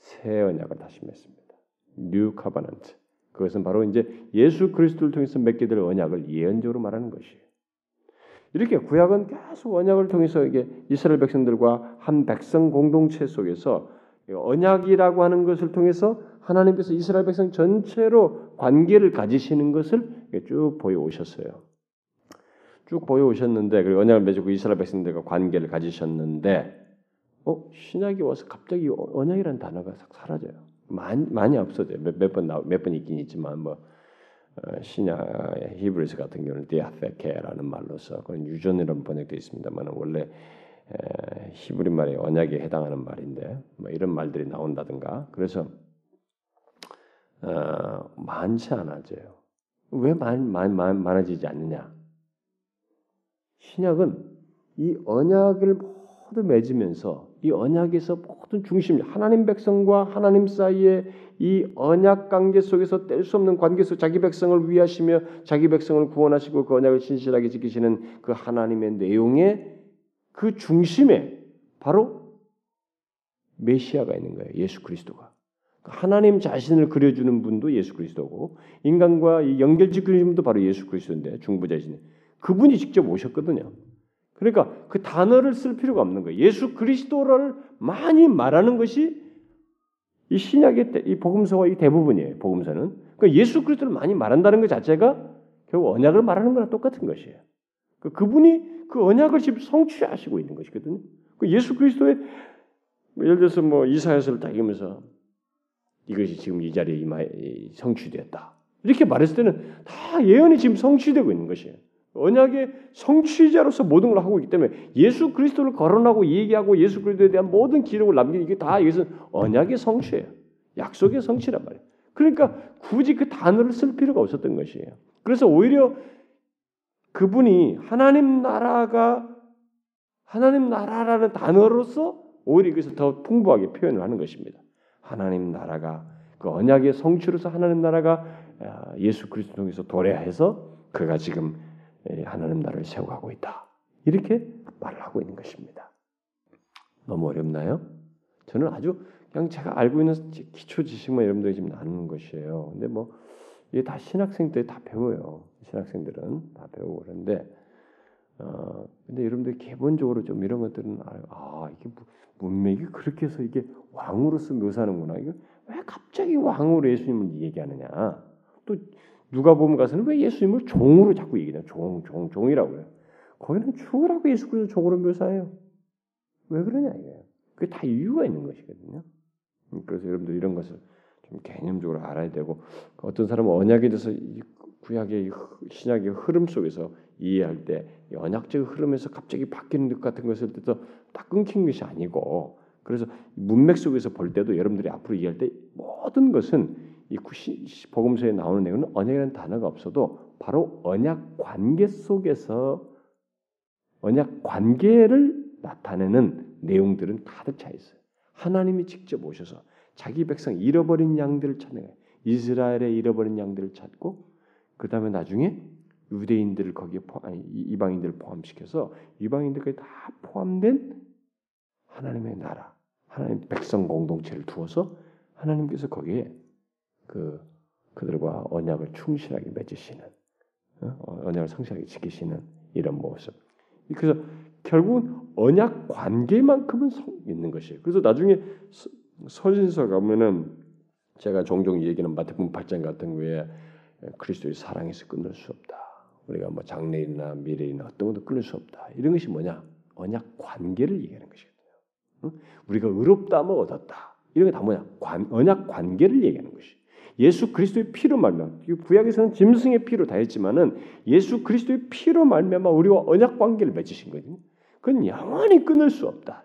새 언약을 다시 맺습니다. New Covenant. 그것은 바로 이제 예수 그리스도를 통해서 맺게 될 언약을 예언적으로 말하는 것이에요. 이렇게 구약은 계속 언약을 통해서 이게 이스라엘 백성들과 한 백성 공동체 속에서 언약이라고 하는 것을 통해서 하나님께서 이스라엘 백성 전체로 관계를 가지시는 것을 쭉 보여 오셨어요. 쭉 보여 오셨는데 그리고 언약을 맺고 이스라엘 백성들과 관계를 가지셨는데 어 신약이 와서 갑자기 언약이라는 단어가 사라져요. 많이, 많이 없어져요. 몇번 몇번 있긴 있지만 뭐 어, 신약 히브리서 같은 경우는 디아페케라는 말로서 그건 유전이라는 번역되어 있습니다만 원래 에, 히브리 말의 언약에 해당하는 말인데 뭐 이런 말들이 나온다든가 그래서 어, 많지 않아져요. 왜 많, 많, 많, 많아지지 않느냐? 신약은 이 언약을 모두 맺으면서 이 언약에서 모든 중심, 하나님 백성과 하나님 사이의 이 언약 관계 속에서 뗄 수 없는 관계 속 자기 백성을 위하시며 자기 백성을 구원하시고 그 언약을 신실하게 지키시는 그 하나님의 내용의 그 중심에 바로 메시아가 있는 거예요. 예수 그리스도가. 하나님 자신을 그려주는 분도 예수 그리스도고 인간과 연결짓 그리는 분도 바로 예수 그리스도인데 중보자이신 그분이 직접 오셨거든요. 그러니까 그 단어를 쓸 필요가 없는 거예요. 예수 그리스도를 많이 말하는 것이 이 신약의 이 복음서와 이 대부분이에요. 복음서는 그러니까 예수 그리스도를 많이 말한다는 것 자체가 결국 언약을 말하는 거랑 똑같은 것이에요. 그 그분이 그 언약을 지금 성취하시고 있는 것이거든요. 그 예수 그리스도의 예를 들어서 뭐 이사야서를 딱 읽으면서 이것이 지금 이 자리에 성취되었다. 이렇게 말했을 때는 다 예언이 지금 성취되고 있는 것이에요. 언약의 성취자로서 모든 걸 하고 있기 때문에 예수 그리스도를 거론하고 얘기하고 예수 그리스도에 대한 모든 기록을 남기는 이게 다 이것은 언약의 성취예요. 약속의 성취란 말이에요. 그러니까 굳이 그 단어를 쓸 필요가 없었던 것이에요. 그래서 오히려 그분이 하나님 나라가 하나님 나라라는 단어로서 오히려 이것을 더 풍부하게 표현을 하는 것입니다. 하나님 나라가 그 언약의 성취로서 하나님 나라가 아, 예수 그리스도 통해서 도래해서 그가 지금 하나님 나라를 세워가고 있다. 이렇게 말을 하고 있는 것입니다. 너무 어렵나요? 저는 아주 그냥 제가 알고 있는 기초 지식만 여러분들이 지금 나누는 것이에요. 근데 뭐 이게 다 신학생 때 다 배워요. 신학생들은 다 배우고 그런데 어 근데 여러분들 기본적으로 좀 이런 것들은 아 이게 문맥이 그렇게 해서 이게 왕으로서 묘사하는구나. 이게 왜 갑자기 왕으로 예수님을 얘기하느냐? 또 누가 보면 가서는 왜 예수님을 종으로 자꾸 얘기냐? 종, 종, 종이라고 요. 거기는 죽으라고 예수 그리스도 종으로 묘사해요. 왜 그러냐 이거예요. 그게 다 이유가 있는 것이거든요. 음, 그래서 여러분들 이런 것을 좀 개념적으로 알아야 되고 어떤 사람은 언약에 대해서 구약의 신약의 흐름 속에서 이해할 때 언약적 흐름에서 갑자기 바뀌는 것 같은 것을 딱 끊긴 것이 아니고 그래서 문맥 속에서 볼 때도 여러분들이 앞으로 이해할 때 모든 것은 이 복음서에 나오는 내용은 언약이라는 단어가 없어도 바로 언약 관계 속에서 언약 관계를 나타내는 내용들은 가득 차 있어요. 하나님이 직접 오셔서 자기 백성 잃어버린 양들을 찾는. 이스라엘의 잃어버린 양들을 찾고 그 다음에 나중에 유대인들을 거기에 포, 아니, 이방인들을 포함시켜서 이방인들까지 다 포함된 하나님의 나라, 하나님 백성 공동체를 두어서 하나님께서 거기에 그 그들과 언약을 충실하게 맺으시는 어? 언약을 성실하게 지키시는 이런 모습. 그래서 결국은 언약 관계만큼은 있는 것이에요. 그래서 나중에 서신서 가면은 제가 종종 얘기하는 마태복음 8장 같은 거에 그리스도의 사랑에서 끊을 수 없다. 우리가 뭐 장래일이나 미래일이나 어떤 것도 끊을 수 없다. 이런 것이 뭐냐? 언약 관계를 얘기하는 것이거든요. 응? 우리가 의롭다 면 얻었다. 이런 게 다 뭐냐? 관, 언약 관계를 얘기하는 것이. 예수 그리스도의 피로 말미암아 구약에서는 짐승의 피로 다 했지만은 예수 그리스도의 피로 말미암아 우리와 언약 관계를 맺으신 거거든요. 그건 영원히 끊을 수 없다.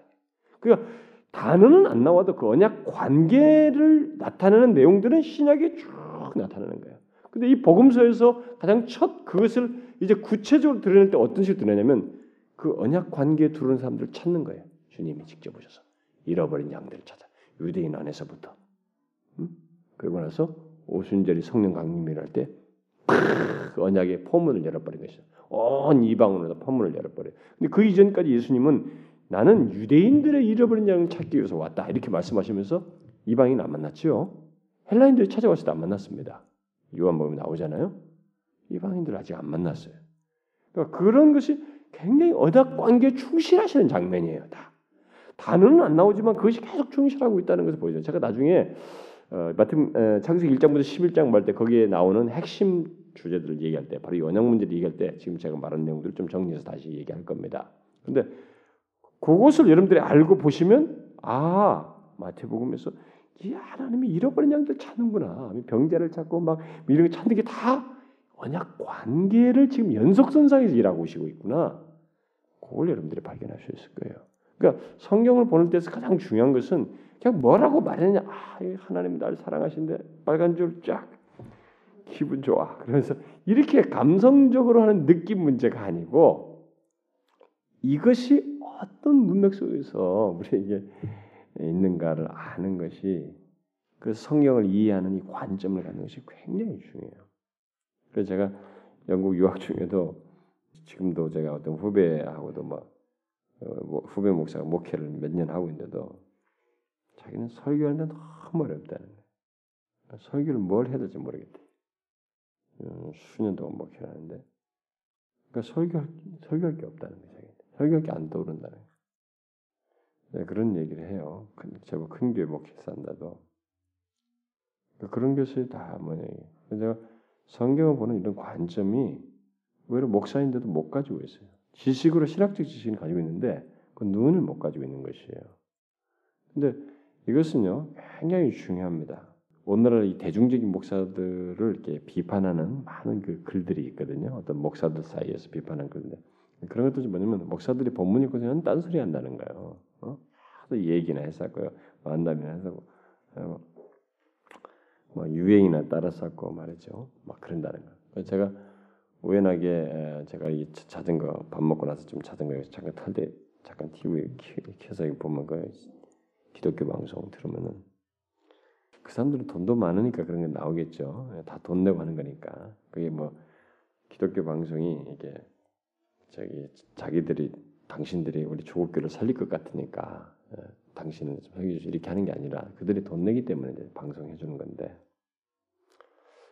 그러니까 단어는 안 나와도 그 언약 관계를 나타내는 내용들은 신약에 쭉 나타나는 거예요. 근데 이 복음서에서 가장 첫 그것을 이제 구체적으로 드러낼 때 어떤 식으로 드러내냐면 그 언약 관계에 들어온 사람들을 찾는 거예요. 주님이 직접 오셔서 잃어버린 양들을 찾아 유대인 안에서부터 음? 그리고 나서 오순절이 성령 강림이 랄때 그 언약의 포문을 열어버린 것이죠. 온 이방으로 포문을 열어버려요. 근데 그 이전까지 예수님은 나는 유대인들의 잃어버린 양을 찾기 위해서 왔다 이렇게 말씀하시면서 이방인 안 만났죠. 헬라인들 찾아왔을 때 안 만났습니다. 요한복음 나오잖아요. 이방인들 아직 안 만났어요. 그러니까 그런 것이 굉장히 언약 관계에 충실하시는 장면이에요. 다 단어는 안 나오지만 그것이 계속 충실하고 있다는 것을 보여줘요. 제가 나중에 어, 마태 창세기 1장부터 11장 말 때 거기에 나오는 핵심 주제들을 얘기할 때 바로 이 언약 문제를 얘기할 때 지금 제가 말한 내용들을 좀 정리해서 다시 얘기할 겁니다. 근데 그것을 여러분들이 알고 보시면 아 마태복음에서 이 하나님이 잃어버린 양들 찾는구나. 병자를 찾고 막 이런 거 찾는 게 다 언약 관계를 지금 연속선상에서 일하고 오시고 있구나. 그걸 여러분들이 발견할 수 있을 거예요. 그러니까 성경을 보는 데서 가장 중요한 것은 그냥 뭐라고 말했냐. 아, 하나님 날 사랑하신데 빨간 줄 쫙 기분 좋아. 그래서 이렇게 감성적으로 하는 느낌 문제가 아니고 이것이 어떤 문맥 속에서 우리에게 있는가를 아는 것이 그 성경을 이해하는 이 관점을 갖는 것이 굉장히 중요해요. 그래서 제가 영국 유학 중에도 지금도 제가 어떤 후배하고도 막 어, 뭐 후배 목사가 목회를 몇 년 하고 있는데도 자기는 설교하는 데 너무 어렵다는 거예요. 설교를 뭘 해야 될지 모르겠대. 음, 수년 동안 목회를 하는데 그러니까 설교할, 설교할 게 없다는 거예요. 설교할 게 안 떠오른다는 거예요. 네, 그런 얘기를 해요. 제법 큰 교회 목회산다도 그러니까 그런 것이 다 뭐냐. 제가 성경을 보는 이런 관점이 오히려 목사인데도 못 가지고 있어요. 지식으로 신학적 지식을 가지고 있는데 그 눈을 못 가지고 있는 것이에요. 근데 이것은요 굉장히 중요합니다. 오늘날 이 대중적인 목사들을 이렇게 비판하는 많은 그 글들이 있거든요. 어떤 목사들 사이에서 비판하는 글들. 그런 것들이 뭐냐면 목사들이 본문 읽고 그냥 딴소리 한다는 거예요. 어? 하도 얘기나 했었고요. 만담이나 해서 어, 뭐 유행이나 따라서 고 말이죠. 막 그런다는 거. 제가 우연하게 제가 이 자전거 밥 먹고 나서 좀 자전거에서 잠깐 탈 때 잠깐 TV 켜서 보면 그 기독교 방송 들으면은 그 사람들은 돈도 많으니까 그런 게 나오겠죠. 예, 다돈 내고 하는 거니까. 그게 뭐 기독교 방송이 이게 저기 자기들이 당신들이 우리 조국교를 살릴 것 같으니까 예, 당신은 좀 해주시 이렇게 하는 게 아니라 그들이 돈 내기 때문에 이제 방송해 주는 건데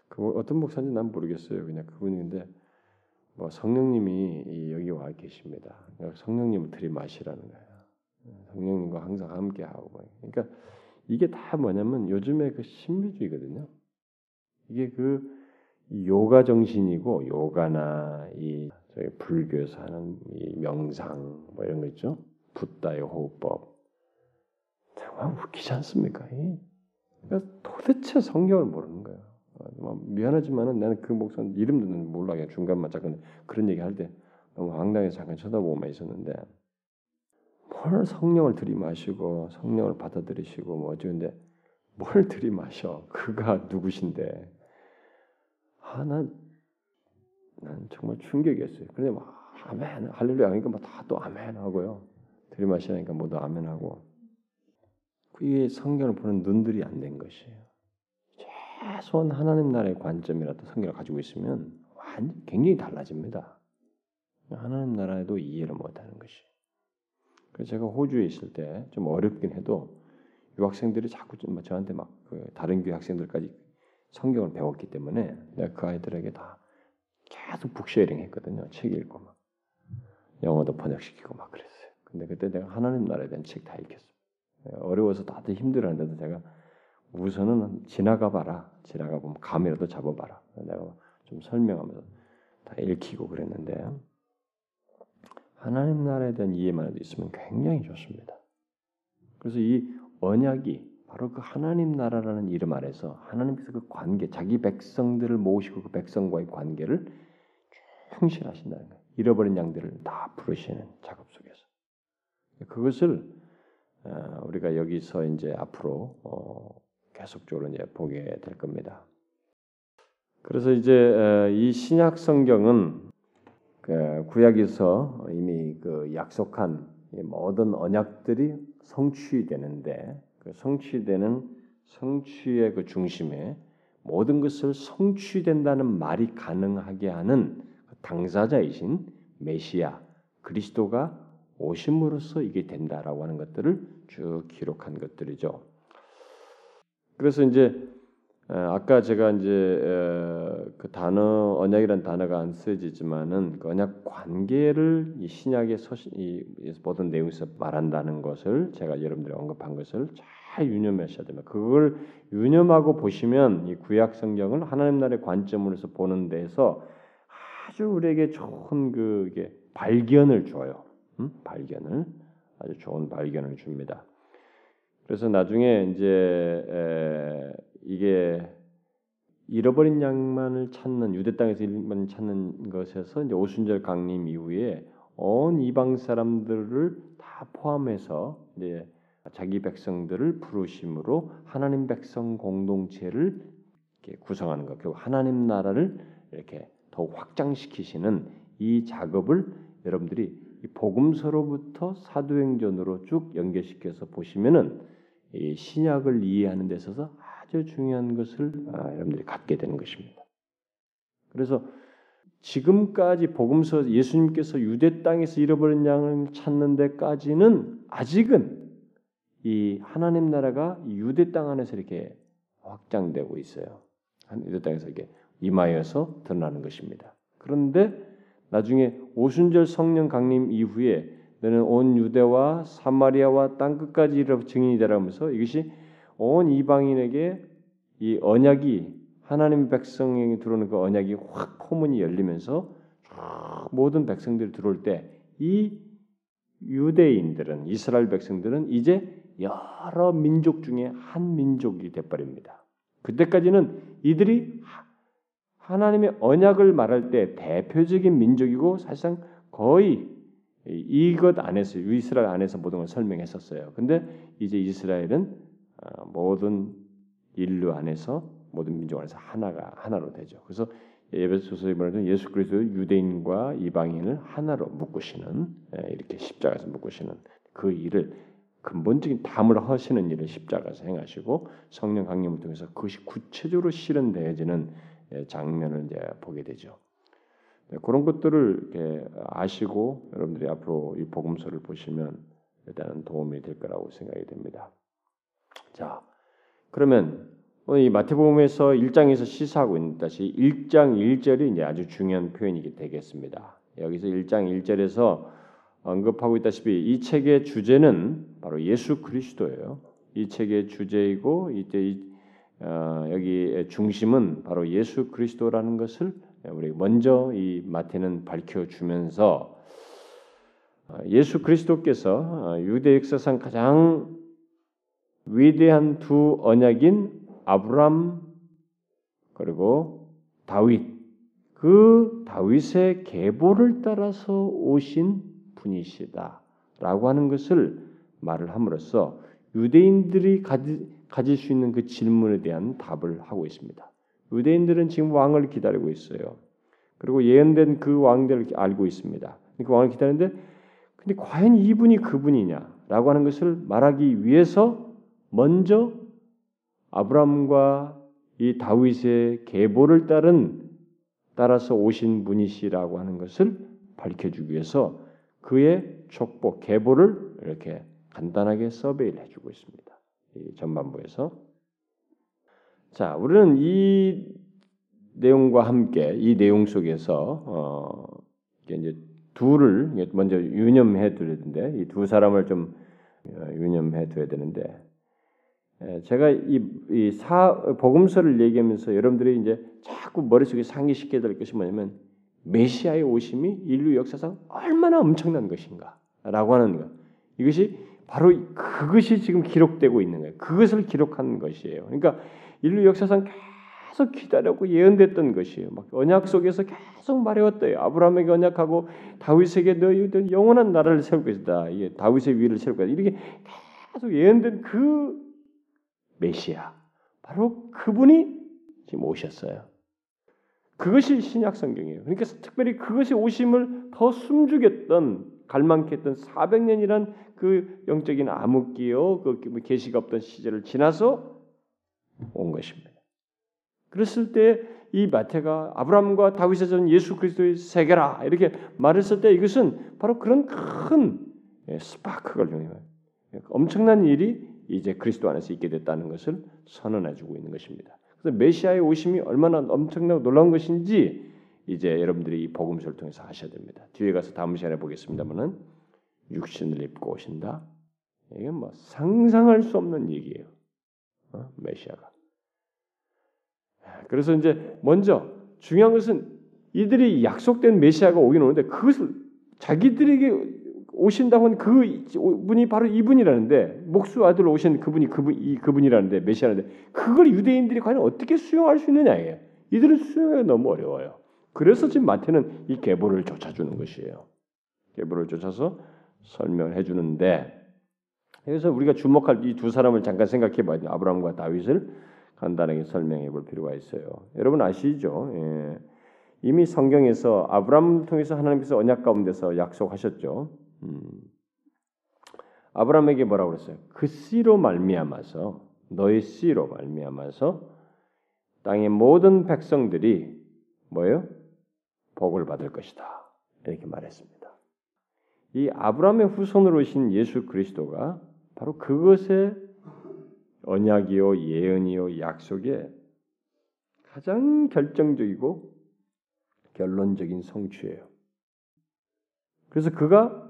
그 어떤 목사인지 난 모르겠어요. 그냥 그분이 근데 뭐 성령님이 여기 와 계십니다. 성령님을 들이마시라는 거예요. 성령님과 항상 함께 하고 그러니까 이게 다 뭐냐면 요즘에 그 신비주의거든요. 이게 그 요가 정신이고 요가나 이 저희 불교에서 하는 이 명상 뭐 이런 거 있죠. 붓다의 호흡법 정말 웃기지 않습니까? 그러니까 도대체 성경을 모르는 거예요. 뭐 미안하지만은 나는 그 목사 이름도 몰라 그냥 중간만 잠깐 그런 얘기 할 때 너무 황당해서 잠깐 쳐다보고만 있었는데 뭘 성령을 들이마시고 성령을 받아들이시고 뭐 어쩌는데 뭘 들이마셔 그가 누구신데 아 난 난 정말 충격이었어요. 그런데 막 아멘 할렐루야 하니까 막 다 또 아멘 하고요. 들이마시니까 모두 아멘 하고 그게 성경을 보는 눈들이 안 된 것이에요. 최소한 하나님 나라의 관점이라도 성경을 가지고 있으면 완전 굉장히 달라집니다. 하나님 나라에도 이해를 못하는 것이. 그래서 제가 호주에 있을 때 좀 어렵긴 해도 유학생들이 자꾸 좀 저한테 막 그 다른 교회 학생들까지 성경을 배웠기 때문에 내가 그 아이들에게 다 계속 북쉐어링 했거든요. 책 읽고 막 영어도 번역시키고 막 그랬어요. 근데 그때 내가 하나님 나라에 대한 책 다 읽혔어요. 어려워서 다들 힘들어하는데도 제가 우선은 지나가 봐라. 지나가 보면 감이라도 잡아봐라. 내가 좀 설명하면서 다 읽히고 그랬는데 하나님 나라에 대한 이해만 해도 있으면 굉장히 좋습니다. 그래서 이 언약이 바로 그 하나님 나라라는 이름 아래서 하나님께서 그 관계, 자기 백성들을 모으시고 그 백성과의 관계를 충실하신다는 거예요. 잃어버린 양들을 다 부르시는 작업 속에서 그것을 어, 우리가 여기서 이제 앞으로 어, 계속적으로 이제 보게 될 겁니다. 그래서 이제 이 신약 성경은 그 구약에서 이미 그 약속한 모든 언약들이 성취되는데 그 성취되는 성취의 그 중심에 모든 것을 성취된다는 말이 가능하게 하는 그 당사자이신 메시아 그리스도가 오심으로써 이게 된다라고 하는 것들을 쭉 기록한 것들이죠. 그래서 이제 아까 제가 이제 그 단어 언약이라는 단어가 안 쓰여지지만은 그 언약 관계를 이 신약의 서신 이 모든 내용에서 말한다는 것을 제가 여러분들이 언급한 것을 잘 유념하셔야 됩니다. 그걸 유념하고 보시면 이 구약 성경을 하나님 나라의 관점으로서 보는 데서 아주 우리에게 좋은 그게 발견을 줘요. 음? 발견을 아주 좋은 발견을 줍니다. 그래서 나중에 이제 에, 이게 잃어버린 양만을 찾는 유대 땅에서 일만 찾는 것에서 이제 오순절 강림 이후에 온 이방 사람들을 다 포함해서 이제 자기 백성들을 부르심으로 하나님 백성 공동체를 구성하는 것, 결국 하나님 나라를 이렇게 더욱 확장시키시는 이 작업을 여러분들이 복음서로부터 사도행전으로 쭉 연결시켜서 보시면은 이 신약을 이해하는 데 있어서 아주 중요한 것을 아, 여러분들이 갖게 되는 것입니다. 그래서 지금까지 복음서 예수님께서 유대 땅에서 잃어버린 양을 찾는 데까지는 아직은 이 하나님 나라가 유대 땅 안에서 이렇게 확장되고 있어요. 유대 땅에서 이렇게 임하여서 드러나는 것입니다. 그런데 나중에 오순절 성령 강림 이후에 너는 온 유대와 사마리아와 땅 끝까지 증인이 되라면서 이것이 온 이방인에게 이 언약이 하나님 백성에게 들어오는 그 언약이 확 포문이 열리면서 모든 백성들이 들어올 때 이 유대인들은 이스라엘 백성들은 이제 여러 민족 중에 한 민족이 돼버립니다. 그때까지는 이들이 하나님의 언약을 말할 때 대표적인 민족이고 사실상 거의 이것 안에서 이스라엘 안에서 모든 걸 설명했었어요. 근데 이제 이스라엘은 어, 모든 인류 안에서 모든 민족 안에서 하나가 하나로 되죠. 그래서 예배소서에 말하는 예수 그리스도 유대인과 이방인을 하나로 묶으시는 예, 이렇게 십자가에서 묶으시는 그 일을 근본적인 담을 하시는 일을 십자가에서 행하시고 성령 강림을 통해서 그것이 구체적으로 실현되어지는 예, 장면을 이제 보게 되죠. 네, 그런 것들을 아시고 여러분들이 앞으로 이 복음서를 보시면 일단은 도움이 될 거라고 생각이 됩니다. 자, 그러면 이 마태복음에서 1장에서 시사하고 있는 다시 1장 1절이 이제 아주 중요한 표현이 되겠습니다. 여기서 1장 1절에서 언급하고 있다시피 이 책의 주제는 바로 예수 그리스도예요. 이 책의 주제이고 이때 어, 여기 중심은 바로 예수 그리스도라는 것을 우리 먼저 이 마태는 밝혀 주면서 어, 예수 그리스도께서 어, 유대 역사상 가장 위대한 두 언약인 아브람 그리고 다윗 그 다윗의 계보를 따라서 오신 분이시다라고 하는 것을 말을 함으로써 유대인들이 가지, 가질 수 있는 그 질문에 대한 답을 하고 있습니다. 유대인들은 지금 왕을 기다리고 있어요. 그리고 예언된 그 왕들을 알고 있습니다. 그 왕을 기다리는데 근데 과연 이분이 그분이냐라고 하는 것을 말하기 위해서 먼저 아브라함과 이 다윗의 계보를 따른 따라서 오신 분이시라고 하는 것을 밝혀주기 위해서 그의 족보 계보를 이렇게 간단하게 서베이를 해주고 있습니다. 이 전반부에서 자 우리는 이 내용과 함께 이 내용 속에서 어, 이제 둘을 먼저 유념해 되는데 이 두 사람을 좀 어, 유념해 둬야 되는데 제가 이, 이 사, 복음서를 얘기하면서 여러분들이 이제 자꾸 머릿속에 상기시켜야 될 것이 뭐냐면 메시아의 오심이 인류 역사상 얼마나 엄청난 것인가라고 하는 것. 이것이 바로 그것이 지금 기록되고 있는 거예요. 그것을 기록한 것이에요. 그러니까 인류 역사상 계속 기다렸고 예언됐던 것이에요. 막 언약 속에서 계속 말해왔대요. 아브라함에게 언약하고 다윗에게 너희들 영원한 나라를 세울 것이다. 이게 다윗의 위를 세울 것이다. 이렇게 계속 예언된 그 메시아 바로 그분이 지금 오셨어요. 그것이 신약 성경이에요. 그러니까 특별히 그것이 오심을 더 숨죽였던 갈망케 했던 400년이란 그 영적인 암흑기요, 그 계시가 없던 시절을 지나서 온 것입니다. 그랬을 때 이 마태가 아브라함과 다윗의 전 예수 그리스도의 세계라 이렇게 말했을 때 이것은 바로 그런 큰 예, 스파크를 통해 엄청난 일이 이제 그리스도 안에서 있게 됐다는 것을 선언해 주고 있는 것입니다. 그래서 메시아의 오심이 얼마나 엄청나고 놀라운 것인지 이제 여러분들이 이 복음서를 통해서 아셔야 됩니다. 뒤에 가서 다음 시간에 보겠습니다만은 육신을 입고 오신다. 이게 뭐 상상할 수 없는 얘기예요. 어? 메시아가. 그래서 이제 먼저 중요한 것은 이들이 약속된 메시아가 오긴 오는데 그것을 자기들에게 오신다고 한 그분이 바로 이분이라는데 목수 아들 오신 그분이 그분 이 그분이라는데 메시아인데 그걸 유대인들이 과연 어떻게 수용할 수 있느냐예요. 이들은 수용하기 너무 어려워요. 그래서 지금 마태는 이 계보를 쫓아주는 것이에요. 계보를 쫓아서 설명을 해주는데 그래서 우리가 주목할 이 두 사람을 잠깐 생각해 봐야 돼요. 아브라함과 다윗을 간단하게 설명해 볼 필요가 있어요. 여러분 아시죠? 예. 이미 성경에서 아브라함을 통해서 하나님께서 언약 가운데서 약속하셨죠. 음. 아브라함에게 뭐라고 그랬어요? 그 씨로 말미암아서 너의 씨로 말미암아서 땅의 모든 백성들이 뭐예요? 복을 받을 것이다. 이렇게 말했습니다. 이 아브라함의 후손으로 오신 예수 그리스도가 바로 그것의 언약이요 예언이요 약속의 가장 결정적이고 결론적인 성취예요. 그래서 그가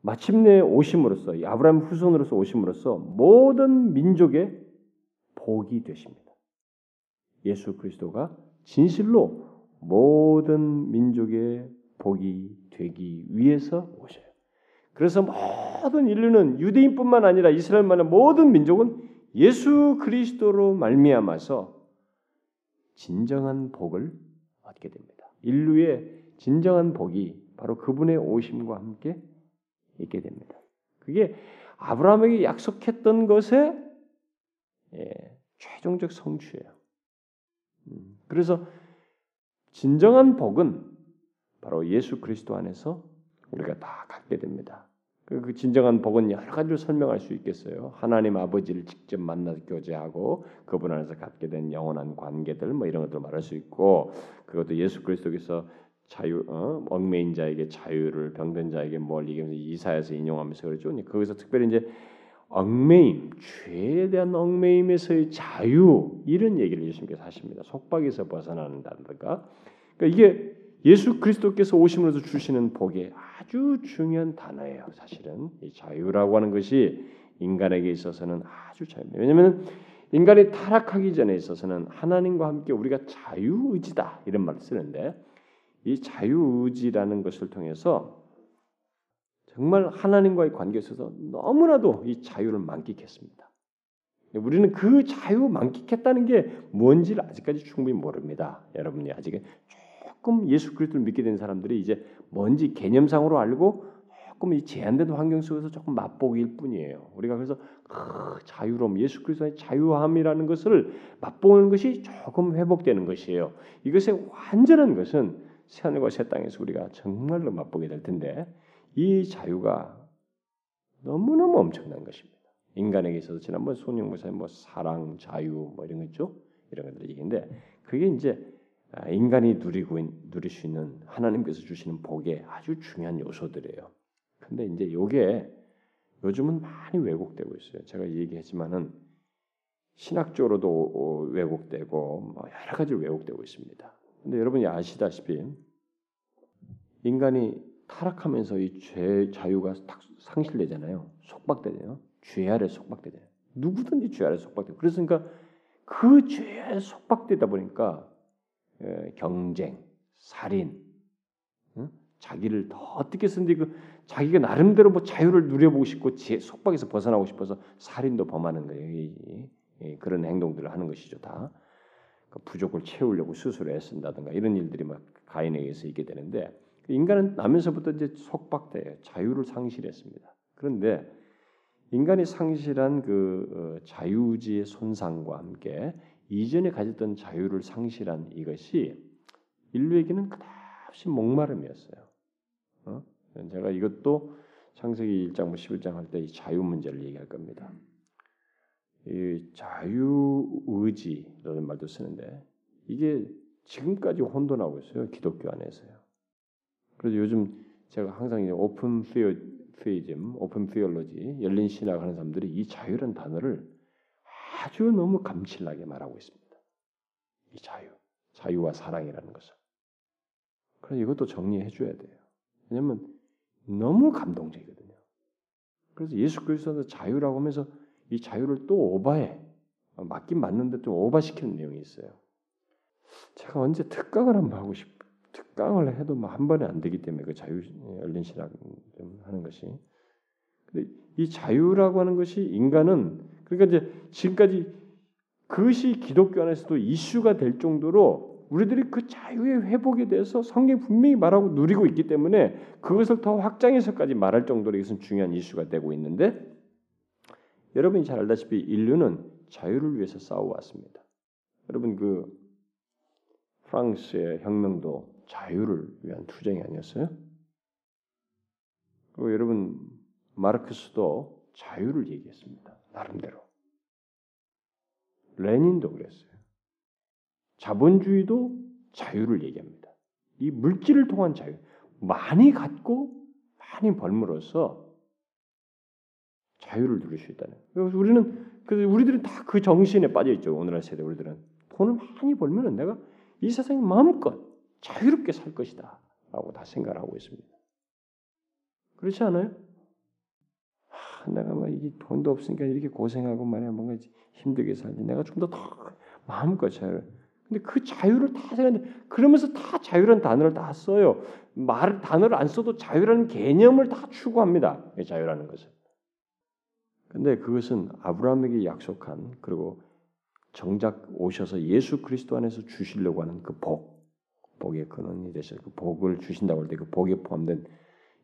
마침내 오심으로써 아브라함 후손으로서 오심으로써 모든 민족의 복이 되십니다. 예수 그리스도가 진실로 모든 민족의 복이 되기 위해서 오셔요. 그래서 모든 인류는 유대인뿐만 아니라 이스라엘만의 모든 민족은 예수 그리스도로 말미암아서 진정한 복을 얻게 됩니다. 인류의 진정한 복이 바로 그분의 오심과 함께 있게 됩니다. 그게 아브라함에게 약속했던 것의 예, 최종적 성취예요. 음, 그래서 진정한 복은 바로 예수 그리스도 안에서 우리가 다 갖게 됩니다. 그, 그 진정한 복은 여러 가지로 설명할 수 있겠어요. 하나님 아버지를 직접 만나 교제하고 그분 안에서 갖게 된 영원한 관계들 뭐 이런 것들 말할 수 있고 그것도 예수 그리스도께서 자유 어? 얽매인 자에게 자유를 병든 자에게 뭘 얘기하면서 이사에서 인용하면서 그러죠. 거기서 특별히 이제 얽매임, 죄에 대한 얽매임에서의 자유 이런 얘기를 예수님께서 하십니다. 속박에서 벗어나는다든가. 그러니까 이게 예수 그리스도께서 오심으로써 주시는 복의 아주 중요한 단어예요. 사실은 이 자유라고 하는 것이 인간에게 있어서는 아주 자유. 왜냐하면 인간이 타락하기 전에 있어서는 하나님과 함께 우리가 자유의지다 이런 말을 쓰는데 이 자유의지라는 것을 통해서 정말 하나님과의 관계에 있어서 너무나도 이 자유를 만끽했습니다. 우리는 그 자유 만끽했다는 게 뭔지를 아직까지 충분히 모릅니다. 여러분이 아직 조금 예수 그리스도를 믿게 된 사람들이 이제 뭔지 개념상으로 알고 조금 이 제한된 환경 속에서 조금 맛보기일 뿐이에요. 우리가 그래서 그 자유로움, 예수 그리스도의 자유함이라는 것을 맛보는 것이 조금 회복되는 것이에요. 이것의 완전한 것은 새하늘과 새 땅에서 우리가 정말로 맛보게 될 텐데 이 자유가 너무너무 엄청난 것입니다. 인간에게 있어서 지난번 손영 목사님 뭐 사랑, 자유 뭐 이런 거 있죠? 이런 것들 얘기인데 그게 이제 아, 인간이 누리고 누릴 수 있는 하나님께서 주시는 복의 아주 중요한 요소들이에요. 근데 이제 요게 요즘은 많이 왜곡되고 있어요. 제가 얘기했지만은 신학적으로도 왜곡되고 뭐 여러 가지로 왜곡되고 있습니다. 근데 여러분이 아시다시피 인간이 타락하면서 이 죄 자유가 상실되잖아요. 속박되잖아요. 죄 아래 속박되잖아요. 누구든지 죄 아래 속박돼. 그래서니까 그 죄에 속박되다 보니까 예, 경쟁, 살인, 응? 자기를 더 어떻게 쓰는데 그 자기가 나름대로 뭐 자유를 누려보고 싶고 제 속박에서 벗어나고 싶어서 살인도 범하는 거예요. 그런 행동들을 하는 것이죠 다. 그 부족을 채우려고 스스로 애쓴다든가 이런 일들이 막 가인에 의해서 있게 되는데 인간은 나면서부터 이제 속박돼 자유를 상실했습니다. 그런데 인간이 상실한 그 어, 자유지의 손상과 함께 이전에 가졌던 자유를 상실한 이것이 인류에게는 끝없이 목마름이었어요. 어? 제가 이것도 창세기 1장, 11장 할 때 이 자유 문제를 얘기할 겁니다. 이 자유 의지라는 말도 쓰는데 이게 지금까지 혼돈하고 있어요. 기독교 안에서요. 그래서 요즘 제가 항상 open theo theism, open theology, 열린 신학 하는 사람들이 이 자유란 단어를 아주 너무 감칠나게 말하고 있습니다. 이 자유, 자유와 사랑이라는 것을. 그래서 이것도 정리해 줘야 돼요. 왜냐하면 너무 감동적이거든요. 그래서 예수 그리스도는 자유라고 하면서 이 자유를 또 오바해. 맞긴 맞는데 좀 오바시키는 내용이 있어요. 제가 언제 특강을 한번 하고 싶, 특강을 해도 뭐한 번에 안 되기 때문에 그 자유 열린 신학 하는 것이. 근데 이 자유라고 하는 것이 인간은 그러니까 이제 지금까지 그것이 기독교 안에서도 이슈가 될 정도로 우리들이 그 자유의 회복에 대해서 성경 분명히 말하고 누리고 있기 때문에 그것을 더 확장해서까지 말할 정도로 이것은 중요한 이슈가 되고 있는데 여러분이 잘 알다시피 인류는 자유를 위해서 싸워왔습니다. 여러분 그 프랑스의 혁명도 자유를 위한 투쟁이 아니었어요? 그리고 여러분 마르크스도 자유를 얘기했습니다. 나름대로. 레닌도 그랬어요. 자본주의도 자유를 얘기합니다. 이 물질을 통한 자유, 많이 갖고 많이 벌므로써 자유를 누릴 수 있다는. 그래서 우리는 그래서 우리들은 다 그 정신에 빠져 있죠. 오늘날 세대 우리들은 돈을 많이 벌면 내가 이 세상에 마음껏 자유롭게 살 것이다라고 다 생각을 하고 있습니다. 그렇지 않아요? 아, 내가 막 이게 돈도 없으니까 이렇게 고생하고 말이야 뭔가 힘들게 살지. 내가 좀 더 더 마음껏 자유. 근데 그 자유를 다 생각하는데 그러면서 다 자유라는 단어를 다 써요. 말 단어를 안 써도 자유라는 개념을 다 추구합니다. 자유라는 것은. 근데 그것은 아브라함에게 약속한 그리고 정작 오셔서 예수 그리스도 안에서 주시려고 하는 그 복, 복의 근원이 되셔 그 복을 주신다고 할 때 그 복에 포함된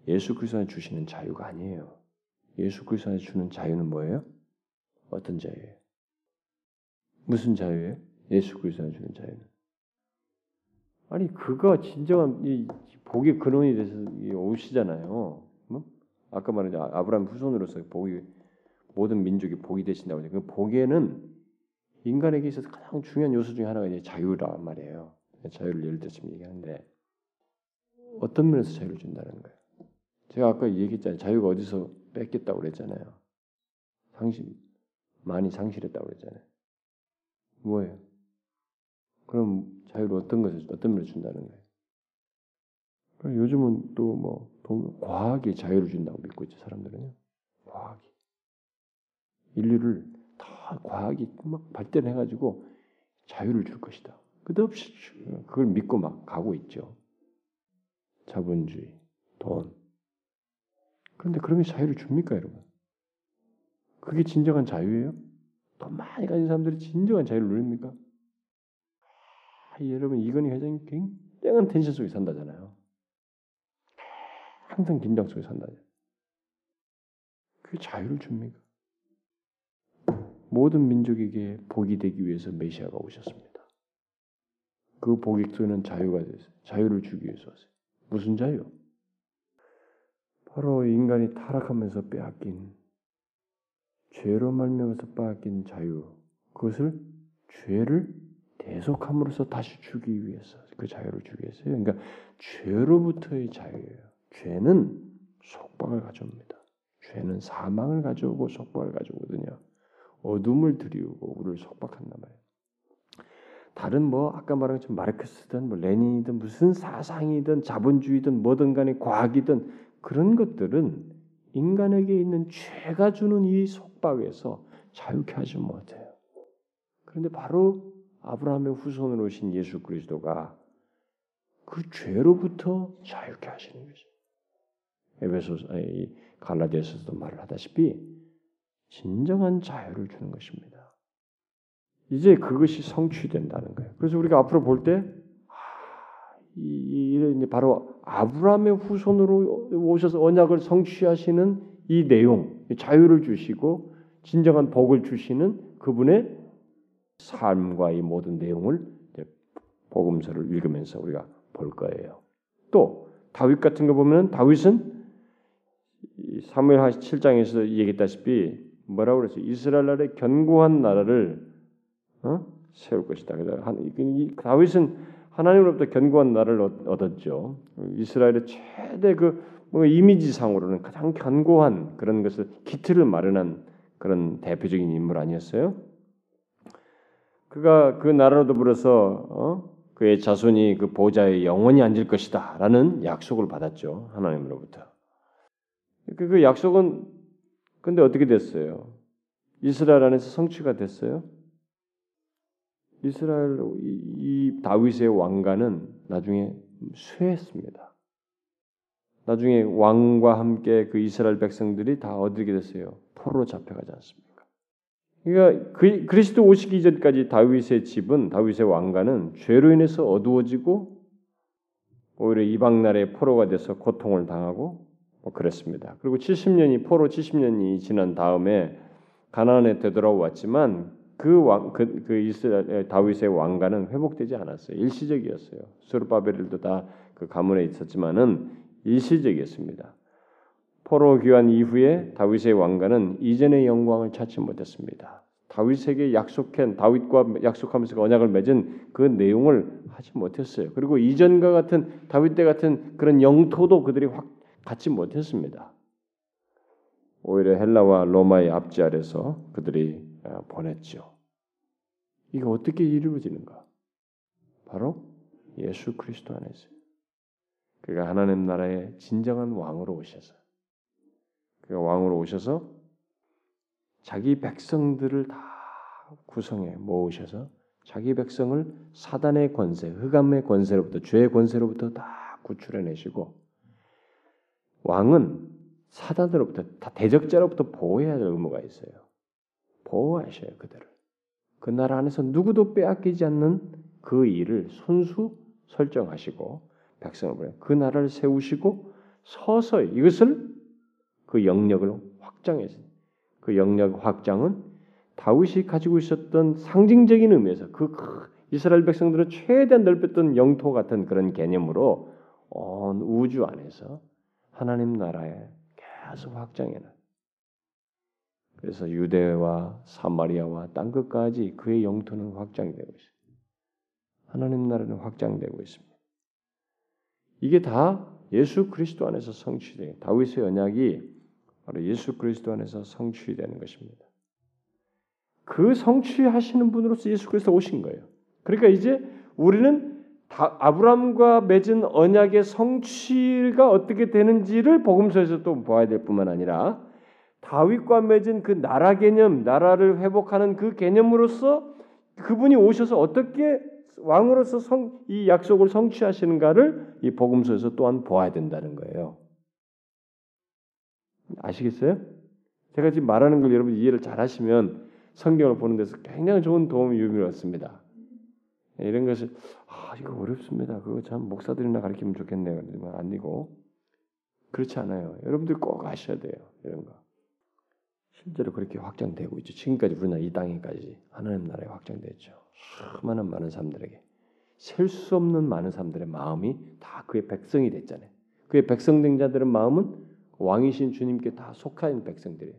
예수 그리스도 안에 주시는 자유가 아니에요. 예수 그리스도 안에 주는 자유는 뭐예요? 어떤 자유예요? 무슨 자유예요? 예수 그리스도 안에 주는 자유는. 아니 그가 진정한 이 복의 근원이 돼서 오시잖아요. 뭐? 아까 말한 아브라함 후손으로서 복이 모든 민족이 복이 되신다고 하죠. 그 복에는 인간에게 있어서 가장 중요한 요소 중에 하나가 이제 자유란 말이에요. 자유를 예를 들어 지금 얘기하는데 어떤 면에서 자유를 준다는 거예요. 제가 아까 얘기했잖아요. 자유가 어디서 뺏겼다고 그랬잖아요. 상실 많이 상실했다고 그랬잖아요. 뭐예요? 그럼 자유를 어떤 것을 어떤 면에 준다는 거예요? 요즘은 또 뭐 과학이 자유를 준다고 믿고 있죠 사람들은요. 과학이 인류를 다 과학이 막 발전해가지고 자유를 줄 것이다. 끝없이 그걸 믿고 막 가고 있죠. 자본주의, 돈. 그런데 그런 게 자유를 줍니까, 여러분? 그게 진정한 자유예요? 돈 많이 가진 사람들이 진정한 자유를 누립니까? 아, 여러분 이건희 회장이 굉장한 텐션 속에 산다잖아요. 항상 긴장 속에 산다잖아요. 그게 자유를 줍니까? 모든 민족에게 복이 되기 위해서 메시아가 오셨습니다. 그 복이 속에는 자유가 됐어요. 자유를 주기 위해서 왔어요. 무슨 자유? 바로 인간이 타락하면서 빼앗긴 죄로 말미암아서 빼앗긴 자유. 그것을 죄를 대속함으로써 다시 주기 위해서 그 자유를 주기 위해서요. 그러니까 죄로부터의 자유예요. 죄는 속박을 가져옵니다. 죄는 사망을 가져오고 속박을 가져오거든요. 어둠을 들이우고 우리를 속박한단 말이에요. 다른 뭐 아까 말한 것처럼 마르크스든 뭐 레닌이든 무슨 사상이든 자본주의든 뭐든 간에 과학이든 그런 것들은 인간에게 있는 죄가 주는 이 속박에서 자유케 하지 못해요. 그런데 바로 아브라함의 후손으로 오신 예수 그리스도가 그 죄로부터 자유케 하시는 거죠. 에베소 갈라디아서도 말을 하다시피 진정한 자유를 주는 것입니다. 이제 그것이 성취된다는 거예요. 그래서 우리가 앞으로 볼 때, 아, 이, 바로 아브라함의 후손으로 오셔서 언약을 성취하시는 이 내용, 자유를 주시고 진정한 복을 주시는 그분의 삶과 이 모든 내용을 복음서를 읽으면서 우리가 볼 거예요. 또 다윗 같은 거 보면 다윗은 사무엘 7장에서 얘기했다시피 뭐라고 그랬어요? 이스라엘 나라의 견고한 나라를 어? 세울 것이다. 다윗은 하나님으로부터 견고한 나라를 얻었죠. 이스라엘의 최대 그 뭐 이미지상으로는 가장 견고한 그런 것을 기틀을 마련한 그런 대표적인 인물 아니었어요? 그가 그 나라로 더불어서 어? 그의 자손이 그 보좌에 영원히 앉을 것이다라는 약속을 받았죠 하나님으로부터. 그, 그 약속은 근데 어떻게 됐어요? 이스라엘 안에서 성취가 됐어요? 이스라엘 이, 다윗의 왕가는 나중에 쇠했습니다. 나중에 왕과 함께 그 이스라엘 백성들이 다 어디게 됐어요? 포로로 잡혀가지 않습니까? 그러니까 그, 그리스도 오시기 전까지 다윗의 집은 다윗의 왕가는 죄로 인해서 어두워지고 오히려 이방 나라의 포로가 돼서 고통을 당하고 뭐 그랬습니다. 그리고 70년이 포로 70년이 지난 다음에 가나안에 되돌아왔지만 그 왕, 그, 그 이스라엘 다윗의 왕가는 회복되지 않았어요. 일시적이었어요. 수르바벨도 다 그 가문에 있었지만은 일시적이었습니다. 포로 귀환 이후에 다윗의 왕가는 이전의 영광을 찾지 못했습니다. 다윗에게 약속한 다윗과 약속하면서 언약을 맺은 그 내용을 하지 못했어요. 그리고 이전과 같은 다윗 때 같은 그런 영토도 그들이 확 갖지 못했습니다. 오히려 헬라와 로마의 압제 아래서 그들이 어, 보냈죠. 이게 어떻게 이루어지는가? 바로 예수 그리스도 안에서 그가 하나님 나라의 진정한 왕으로 오셔서 그가 왕으로 오셔서 자기 백성들을 다 구성해 모으셔서 자기 백성을 사단의 권세, 흑암의 권세로부터 죄의 권세로부터 다 구출해 내시고 왕은 사단으로부터 다 대적자로부터 보호해야 할 의무가 있어요. 보호하셔요 그들을. 그 나라 안에서 누구도 빼앗기지 않는 그 일을 손수 설정하시고 백성을 보내 그 나라를 세우시고 서서히 이것을 그 영역을 확장해서 그 영역 확장은 다윗이 가지고 있었던 상징적인 의미에서 그 이스라엘 백성들은 최대한 넓혔던 영토 같은 그런 개념으로 온 우주 안에서 하나님 나라에 알아서 확장해놔. 그래서 유대와 사마리아와 땅 끝까지 그의 영토는 확장되고 있습니다. 하나님 나라는 확장되고 있습니다. 이게 다 예수 그리스도 안에서 성취돼 다윗의 언약이 바로 예수 그리스도 안에서 성취되는 것입니다. 그 성취하시는 분으로서 예수 그리스도 오신 거예요. 그러니까 이제 우리는 아브라함과 맺은 언약의 성취가 어떻게 되는지를 복음서에서 또 봐야 될 뿐만 아니라 다윗과 맺은 그 나라 개념, 나라를 회복하는 그 개념으로서 그분이 오셔서 어떻게 왕으로서 성, 이 약속을 성취하시는가를 이 복음서에서 또한 보아야 된다는 거예요. 아시겠어요? 제가 지금 말하는 걸 여러분 이해를 잘 하시면 성경을 보는 데서 굉장히 좋은 도움이 유의미를 얻습니다. 예, 이런 것을 아 이거 어렵습니다. 그거 참 목사들이나 가르치면 좋겠네요. 그러면 아니고 그렇지 않아요. 여러분들 꼭 아셔야 돼요. 이런 거. 실제로 그렇게 확장되고 있죠. 지금까지 우리나라 이 땅에까지 하나님 나라에 확장됐죠. 수많은 많은 사람들에게 셀 수 없는 많은 사람들의 마음이 다 그의 백성이 됐잖아요. 그의 백성된 자들의 마음은 왕이신 주님께 다 속한 백성들이에요.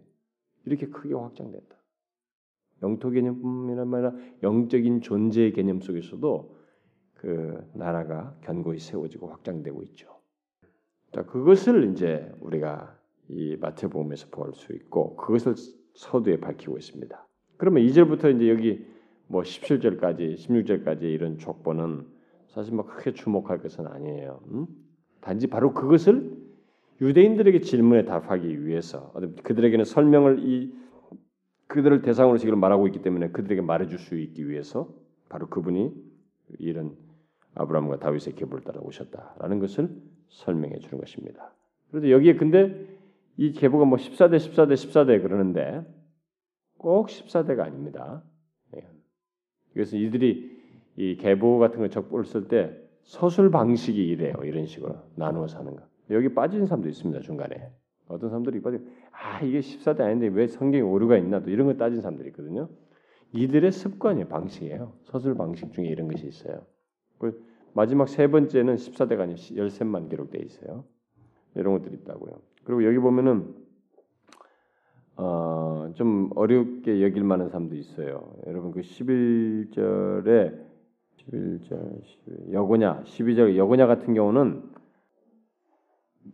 이렇게 크게 확장됐다. 영토 개념뿐만 아니라 영적인 존재의 개념 속에서도 그 나라가 견고히 세워지고 확장되고 있죠. 자, 그것을 이제 우리가 이 마태복음에서 볼 수 있고 그것을 서두에 밝히고 있습니다. 그러면 2절부터 이제 여기 뭐 17절까지 16절까지 이런 족보는 사실 뭐 크게 주목할 것은 아니에요. 음? 단지 바로 그것을 유대인들에게 질문에 답하기 위해서 그들에게는 설명을 이 그들을 대상으로 지금 말하고 있기 때문에 그들에게 말해줄 수 있기 위해서 바로 그분이 이런 아브라함과 다윗의 계보를 따라 오셨다라는 것을 설명해 주는 것입니다. 그래도 여기에 근데 이 계보가 뭐 14대 14대 14대 그러는데 꼭 14대가 아닙니다. 예. 이것은 이들이 이 계보 같은 거 적보를 쓸 때 서술 방식이 이래요. 이런 식으로 나누어서 하는 거. 여기 빠진 사람도 있습니다. 중간에. 어떤 사람들이 빠져 아 이게 14대 아닌데 왜 성경에 오류가 있나 또 이런 거 따진 사람들이 있거든요. 이들의 습관이에요. 방식이에요. 서술 방식 중에 이런 것이 있어요. 그 마지막 세 번째는 14대가 아니고 13만 기록되어 있어요. 이런 것들이 있다고요. 그리고 여기 보면은 어, 좀 어렵게 여길 만한 사람도 있어요. 여러분 그 11절에 11절 11, 여고냐 12절 여고냐 같은 경우는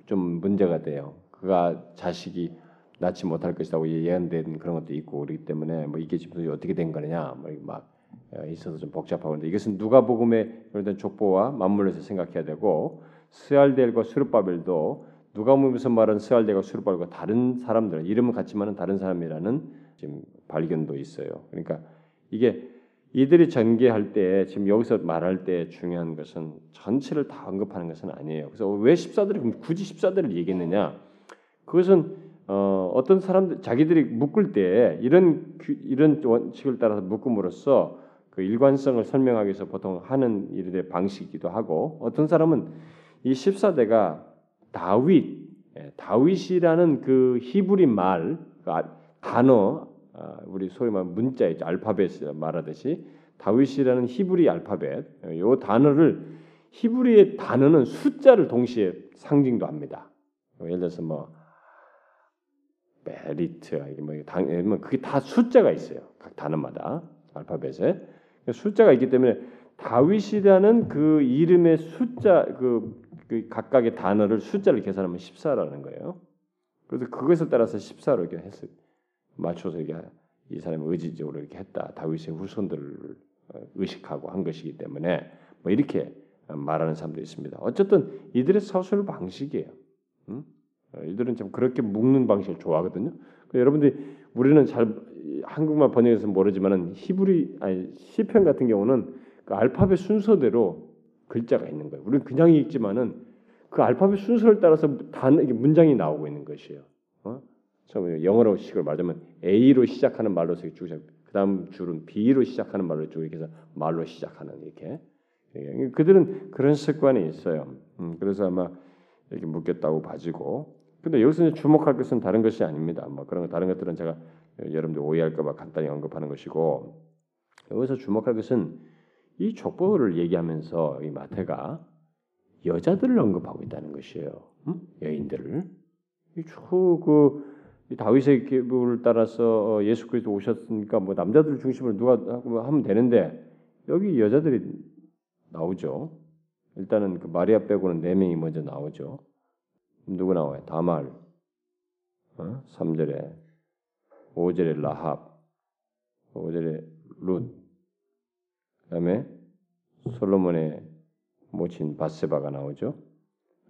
좀 문제가 돼요. 그가 자식이 낳지 못할 것이라고 예언된 그런 것도 있고 그렇기 때문에 뭐 이게 지금 어떻게 된 거냐 막 있어서 좀 복잡하는데 이것은 누가복음의 그런 족보와 맞물려서 생각해야 되고 스알델과 수르바벨도 누가복음에서 말한 스알델과 수르바벨과 다른 사람들 이름은 같지만은 다른 사람이라는 지금 발견도 있어요. 그러니까 이게 이들이 전개할 때 지금 여기서 말할 때 중요한 것은 전체를 다 언급하는 것은 아니에요. 그래서 왜 십사들이 굳이 십사들을 얘기했느냐? 그것은 어, 어떤 사람들 자기들이 묶을 때 이런 이런 원칙을 따라서 묶음으로써 그 일관성을 설명하기 위해서 보통 하는 일의 방식이기도 하고 어떤 사람은 이 14대가 다윗 예, 다윗이라는 그 히브리 말그 아, 단어 아, 우리 소위 말 문자 있죠 알파벳 말하듯이 다윗이라는 히브리 알파벳 요 단어를 히브리의 단어는 숫자를 동시에 상징도 합니다. 예를 들어서 뭐 메리트 뭐 당, 뭐 그게 다 숫자가 있어요. 각 단어마다 알파벳에 숫자가 있기 때문에 다윗이라는 그 이름의 숫자 그, 그 각각의 단어를 숫자를 계산하면 14라는 거예요. 그래서 그것을 따라서 14로 이렇게 했을 맞춰서 이게 이 사람이 의지적으로 이렇게 했다. 다윗의 후손들을 어, 의식하고 한 것이기 때문에 뭐 이렇게 말하는 사람도 있습니다. 어쨌든 이들의 서술 방식이에요. 음? 어, 이들은 좀 그렇게 묶는 방식을 좋아하거든요. 여러분들이 우리는 잘 한국말 번역해서 모르지만은 히브리 아니 시편 같은 경우는 그 알파벳 순서대로 글자가 있는 거예요. 우리는 그냥 읽지만은 그 알파벳 순서를 따라서 단 문장이 나오고 있는 것이에요. 어? 영어로 식을 말하자면 A로 시작하는 말로 쭉 그다음 줄은 B로 시작하는 말로 쭉 이렇게 해서 말로 시작하는 이렇게 그들은 그런 습관이 있어요. 음, 그래서 아마 이렇게 묶였다고 봐지고 근데 여기서 주목할 것은 다른 것이 아닙니다. 뭐 그런 다른 것들은 제가 여러분들 오해할까봐 간단히 언급하는 것이고 여기서 주목할 것은 이 족보를 얘기하면서 이 마태가 여자들을 언급하고 있다는 것이에요. 음? 여인들을 쭉그 다윗의 계보를 따라서 어, 예수 그리스도 오셨으니까 뭐 남자들 중심으로 누가 하면 되는데 여기 여자들이 나오죠. 일단은 그 마리아 빼고는 네 명이 먼저 나오죠. 누구 나와요? 다말, 어? 3절에 5절에 라합, 5절에 룻, 그다음에 솔로몬의 모친 바세바가 나오죠.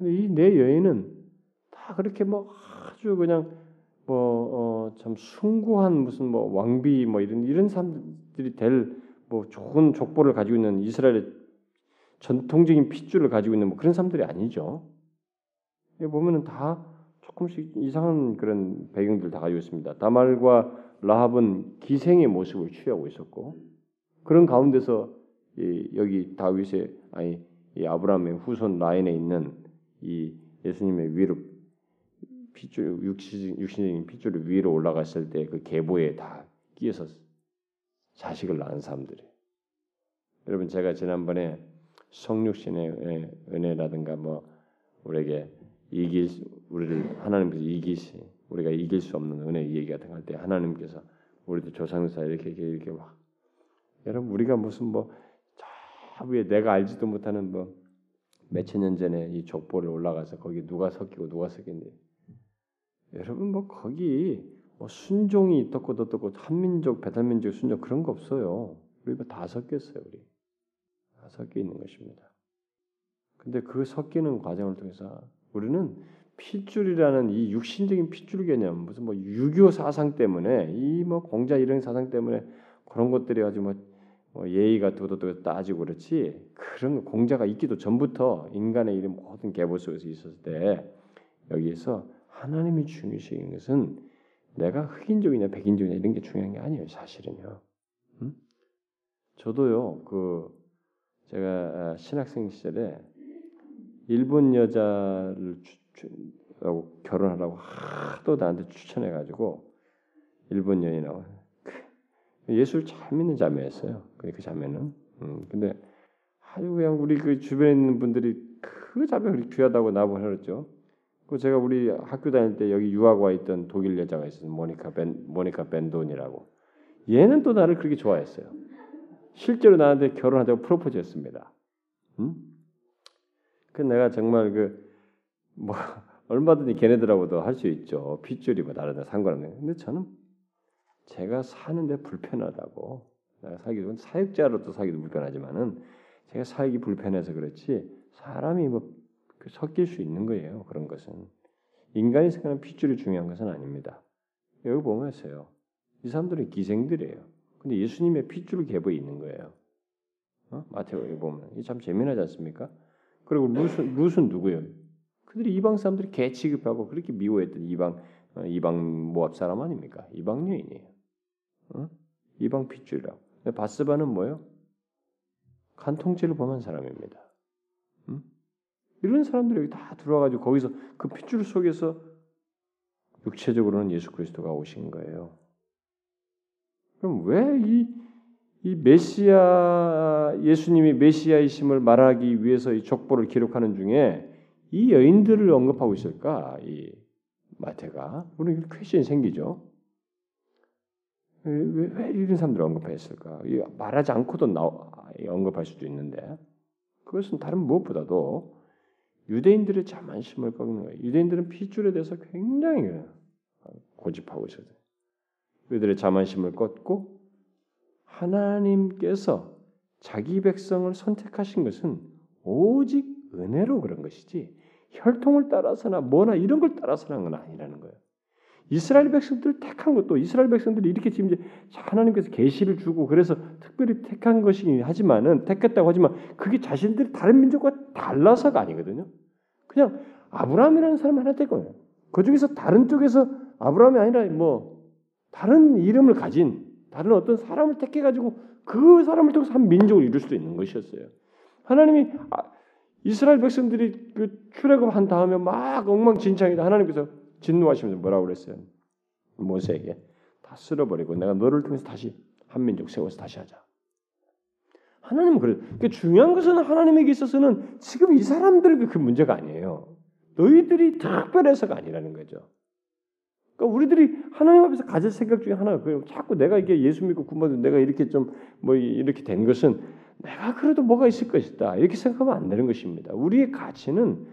이네 여인은 다 그렇게 뭐 아주 그냥 뭐참 어, 숭고한 무슨 뭐 왕비 뭐 이런 이런 사람들이 될 뭐 좋은 족보를 가지고 있는 이스라엘의 전통적인 핏줄을 가지고 있는 뭐 그런 사람들이 아니죠. 보면은 다 조금씩 이상한 그런 배경들 다 가지고 있습니다. 다말과 라합은 기생의 모습을 취하고 있었고 그런 가운데서 이, 여기 다윗의 아니 이 아브라함의 후손 라인에 있는 이 예수님의 위로 핏줄 육신 육신적인 핏줄이 위로 올라갔을 때 그 계보에 다 끼어서 자식을 낳은 사람들이. 여러분 제가 지난번에 성육신의 은혜라든가 뭐 우리에게 이길 우리를 하나님께서 이기시 우리가 이길 수 없는 은혜 얘기 같은 거할때 하나님께서 우리도 조상사 이렇게 이렇게 막 여러분 우리가 무슨 뭐 저 위에 내가 알지도 못하는 뭐 몇천 년 전에 이 족보를 올라가서 거기 누가 섞이고 누가 섞였는지 여러분 뭐 거기 뭐 순종이 떴고 떴고 한민족 배달민족 순종 그런 거 없어요. 우리 가 다 섞였어요 우리 다 섞여 있는 것입니다. 근데 그 섞이는 과정을 통해서 우리는 핏줄이라는 이 육신적인 핏줄 개념 무슨 뭐 유교 사상 때문에 이 뭐 공자 이런 사상 때문에 그런 것들이 아주 뭐, 뭐 예의가 도도도 따지고 그렇지 그런 공자가 있기도 전부터 인간의 이런 모든 계보 속에서 있었을 때 여기에서 하나님이 중요시인 것은 내가 흑인족이냐 백인족이냐 이런 게 중요한 게 아니에요 사실은요. 음? 저도요 그 제가 아, 신학생 시절에 일본 여자를 하고 결혼하라고 하도 나한테 추천해 가지고 일본 여인하고 그 예수를 잘 믿는 자매였어요. 그 자매는. 음, 근데 아주 그냥 우리 그 주변에 있는 분들이 그 자매 그렇게 귀하다고 나보고 그랬죠. 그 제가 우리 학교 다닐 때 여기 유학 와 있던 독일 여자가 있었어요. 모니카 벤 모니카 벤돈이라고. 얘는 또 나를 그렇게 좋아했어요. 실제로 나한테 결혼하자고 프로포즈했습니다. 음? 그 내가 정말 그 뭐 *laughs* 얼마든지 걔네들하고도 할 수 있죠. 핏줄이 뭐 다르다 상관없는. 근데 저는 제가 사는데 불편하다고. 내가 살기도 사역자로도 살기도 불편하지만은 제가 살기 불편해서 그렇지 사람이 뭐그 섞일 수 있는 거예요. 그런 것은 인간이 생각하는 핏줄이 중요한 것은 아닙니다. 여기 보면서요. 이 사람들은 기생들이에요. 근데 예수님의 핏줄 계보에 있는 거예요. 어? 마태복음에 보면 이참 재미나지 않습니까? 그리고 룻은, 룻은 누구예요? 그들이 이방 사람들이 개 취급하고 그렇게 미워했던 이방 어, 이방 모압 사람 아닙니까? 이방 여인이에요. 어? 이방 핏줄이라. 바스바는 뭐요? 간통죄를 범한 사람입니다. 음? 이런 사람들이 여기 다 들어와가지고 거기서 그 핏줄 속에서 육체적으로는 예수 그리스도가 오신 거예요. 그럼 왜 이 이 메시아 예수님이 메시아이심을 말하기 위해서 이 족보를 기록하는 중에 이 여인들을 언급하고 있을까? 이 마태가 우리 퀘션이 생기죠. 왜, 왜 이런 사람들을 언급했을까? 말하지 않고도 나오, 언급할 수도 있는데 그것은 다른 무엇보다도 유대인들의 자만심을 꺾는 거예요. 유대인들은 핏줄에 대해서 굉장히 고집하고 있어요. 그들의 자만심을 꺾고 하나님께서 자기 백성을 선택하신 것은 오직 은혜로 그런 것이지 혈통을 따라서나 뭐나 이런 걸 따라서는 건 아니라는 거예요. 이스라엘 백성들을 택한 것도 이스라엘 백성들이 이렇게 지금 이제 하나님께서 계시를 주고 그래서 특별히 택한 것이긴 하지만은 택했다고 하지만 그게 자신들이 다른 민족과 달라서가 아니거든요. 그냥 아브라함이라는 사람 하나 때거예요. 그 중에서 다른 쪽에서 아브라함이 아니라 뭐 다른 이름을 가진 다른 어떤 사람을 택해 가지고 그 사람을 통해서 한 민족을 이룰 수도 있는 것이었어요. 하나님이 아, 이스라엘 백성들이 그 출애굽한 다음에 막 엉망진창이다. 하나님께서 진노하시면서 뭐라고 그랬어요? 모세에게 다 쓸어버리고 내가 너를 통해서 다시 한 민족 세워서 다시 하자. 하나님은 그래. 그 중요한 것은 하나님에게 있어서는 지금 이 사람들 그 문제가 아니에요. 너희들이 특별해서가 아니라는 거죠. 그러니까 우리들이 하나님 앞에서 가질 생각 중에 하나가 그래요. 자꾸 내가 이게 예수 믿고 구원받 내가 이렇게 좀 뭐 이렇게 된 것은 내가 그래도 뭐가 있을 것이다 이렇게 생각하면 안 되는 것입니다. 우리의 가치는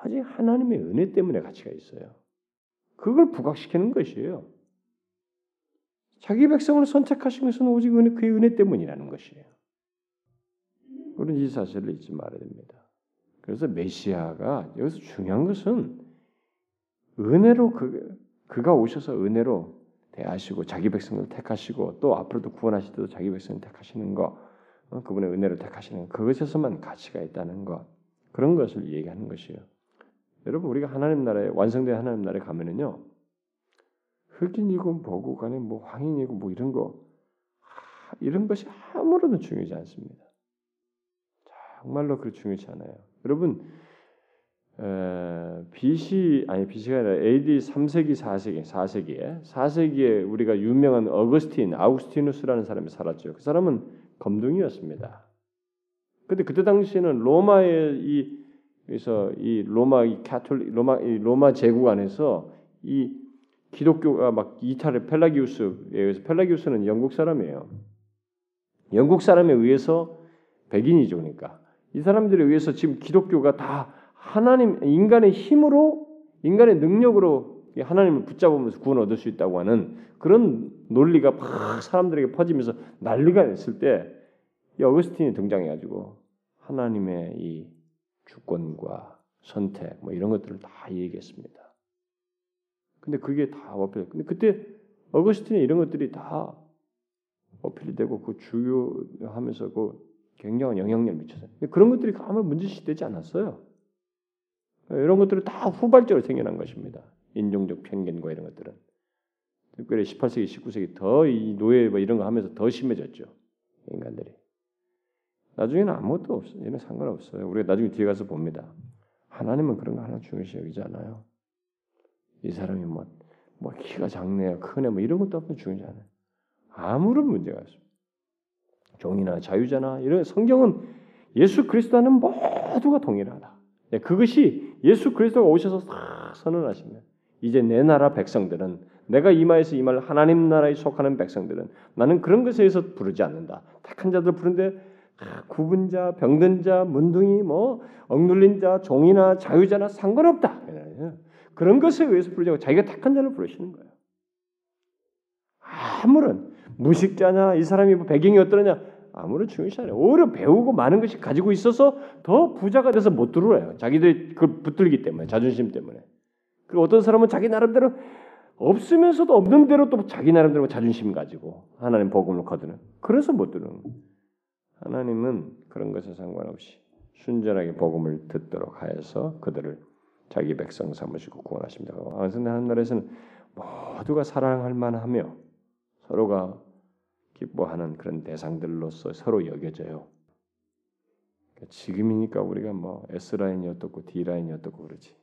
아직 하나님의 은혜 때문에 가치가 있어요. 그걸 부각시키는 것이에요. 자기 백성을 선택하신 것은 오직 은혜, 그의 은혜 때문이라는 것이에요. 우리는 이 사실을 잊지 말아야 됩니다. 그래서 메시아가 여기서 중요한 것은 은혜로 그, 그가 오셔서 은혜로 대하시고 자기 백성을 택하시고 또 앞으로도 구원하실 때도 자기 백성을 택하시는 것 어, 그분의 은혜를 택하시는 그것에서만 가치가 있다는 것 그런 것을 얘기하는 것이에요. 여러분 우리가 하나님 나라에 완성된 하나님 나라에 가면은요 흑인이고 뭐고 간에 뭐 황인이고 뭐 이런 거 이런 것이 아무런 중요하지 않습니다. 정말로 그 중요치 않아요. 여러분 에, BC 아니 BC가 아니라 AD 3세기 4세기 4세기에 4세기에 우리가 유명한 어거스틴 아우스티누스라는 사람이 살았죠. 그 사람은 검둥이였습니다. 근데 그때 당시에는 로마의 이 그래서 이 로마 이 카톨릭 로마 이 로마 제국 안에서 이 기독교가 막 이탈을 펠라기우스에 의해서 펠라기우스는 영국 사람이에요. 영국 사람에 의해서 백인이죠, 그러니까 이 사람들에 의해서 지금 기독교가 다 하나님 인간의 힘으로 인간의 능력으로 하나님을 붙잡으면서 구원 얻을 수 있다고 하는 그런 논리가 막 사람들에게 퍼지면서 난리가 났을 때 이 어거스틴이 등장해가지고 하나님의 이 주권과 선택 뭐 이런 것들을 다 얘기했습니다. 근데 그게 다 어필. 근데 그때 어거스틴의 이런 것들이 다 어필이 되고 그 주요하면서 그 굉장한 영향력을 미쳤어요. 그런 것들이 아무 문제시 되지 않았어요. 이런 것들은 다 후발적으로 생겨난 것입니다. 인종적 편견과 이런 것들은 특별히 18세기, 19세기 더 이 노예 뭐 이런 거 하면서 더 심해졌죠. 인간들이. 나중에는 아무것도 없어요. 이런 상관없어요. 우리가 나중에 뒤에 가서 봅니다. 하나님은 그런 거 하나 중요시 여기지 않아요. 이 사람이 뭐, 뭐 키가 작네요, 크네, 뭐 이런 것도 없는 중요하지 않아요. 아무런 문제가 없습니다. 종이나 자유자나 이런 성경은 예수 그리스도는 모두가 동일하다. 네, 그것이 예수 그리스도가 오셔서 다 선언하시면 이제 내 나라 백성들은 내가 이마에서 이말 하나님 나라에 속하는 백성들은 나는 그런 것에 의해서 부르지 않는다. 택한 자들 부른데 구분자, 병든 자, 문둥이, 뭐 억눌린 자, 종이나 자유자나 상관없다. 그런 것에 의해서 부르지 않고 자기가 택한 자를 부르시는 거예요. 아무런 무식자냐 이 사람이 뭐 배경이 어떠냐 아무런 중요시 않아요. 오히려 배우고 많은 것이 가지고 있어서 더 부자가 돼서 못 들어와요. 자기들이 그걸 붙들기 때문에 자존심 때문에. 그리고 어떤 사람은 자기 나름대로 없으면서도 없는 대로 또 자기 나름대로 자존심 가지고 하나님 복음을 거두는 그래서 못 들어오는 하나님은 그런 것에 상관없이 순전하게 복음을 듣도록 하여서 그들을 자기 백성 삼으시고 구원하십니다. 완성된 하나님 나라에서는 모두가 사랑할 만하며 서로가 기뻐하는 그런 대상들로서 서로 여겨져요. 그러니까 지금이니까 우리가 뭐 S 라인이 어떻고 D 라인이 어떻고 그러지.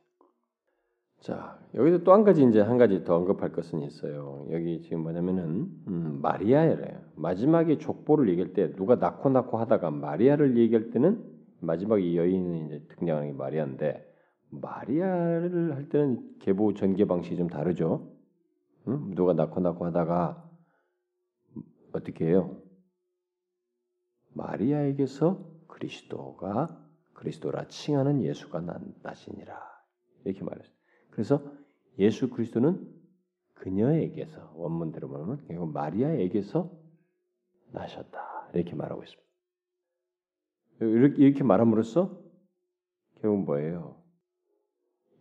자 여기서 또 한 가지 이제 한 가지 더 언급할 것은 있어요. 여기 지금 뭐냐면은 음, 마리아예요. 마지막에 족보를 얘기할 때 누가 낳고 낳고 하다가 마리아를 얘기할 때는 마지막 이 여인은 이제 등장하는 게 마리아인데 마리아를 할 때는 계보 전개 방식이 좀 다르죠. 음? 누가 낳고 낳고 하다가 어떻게 해요? 마리아에게서 그리스도가 그리스도라 칭하는 예수가 나시니라 이렇게 말했어요. 그래서 예수 그리스도는 그녀에게서 원문대로 말하면 결국 마리아에게서 나셨다 이렇게 말하고 있습니다. 이렇게, 이렇게 말함으로써 결국 뭐예요?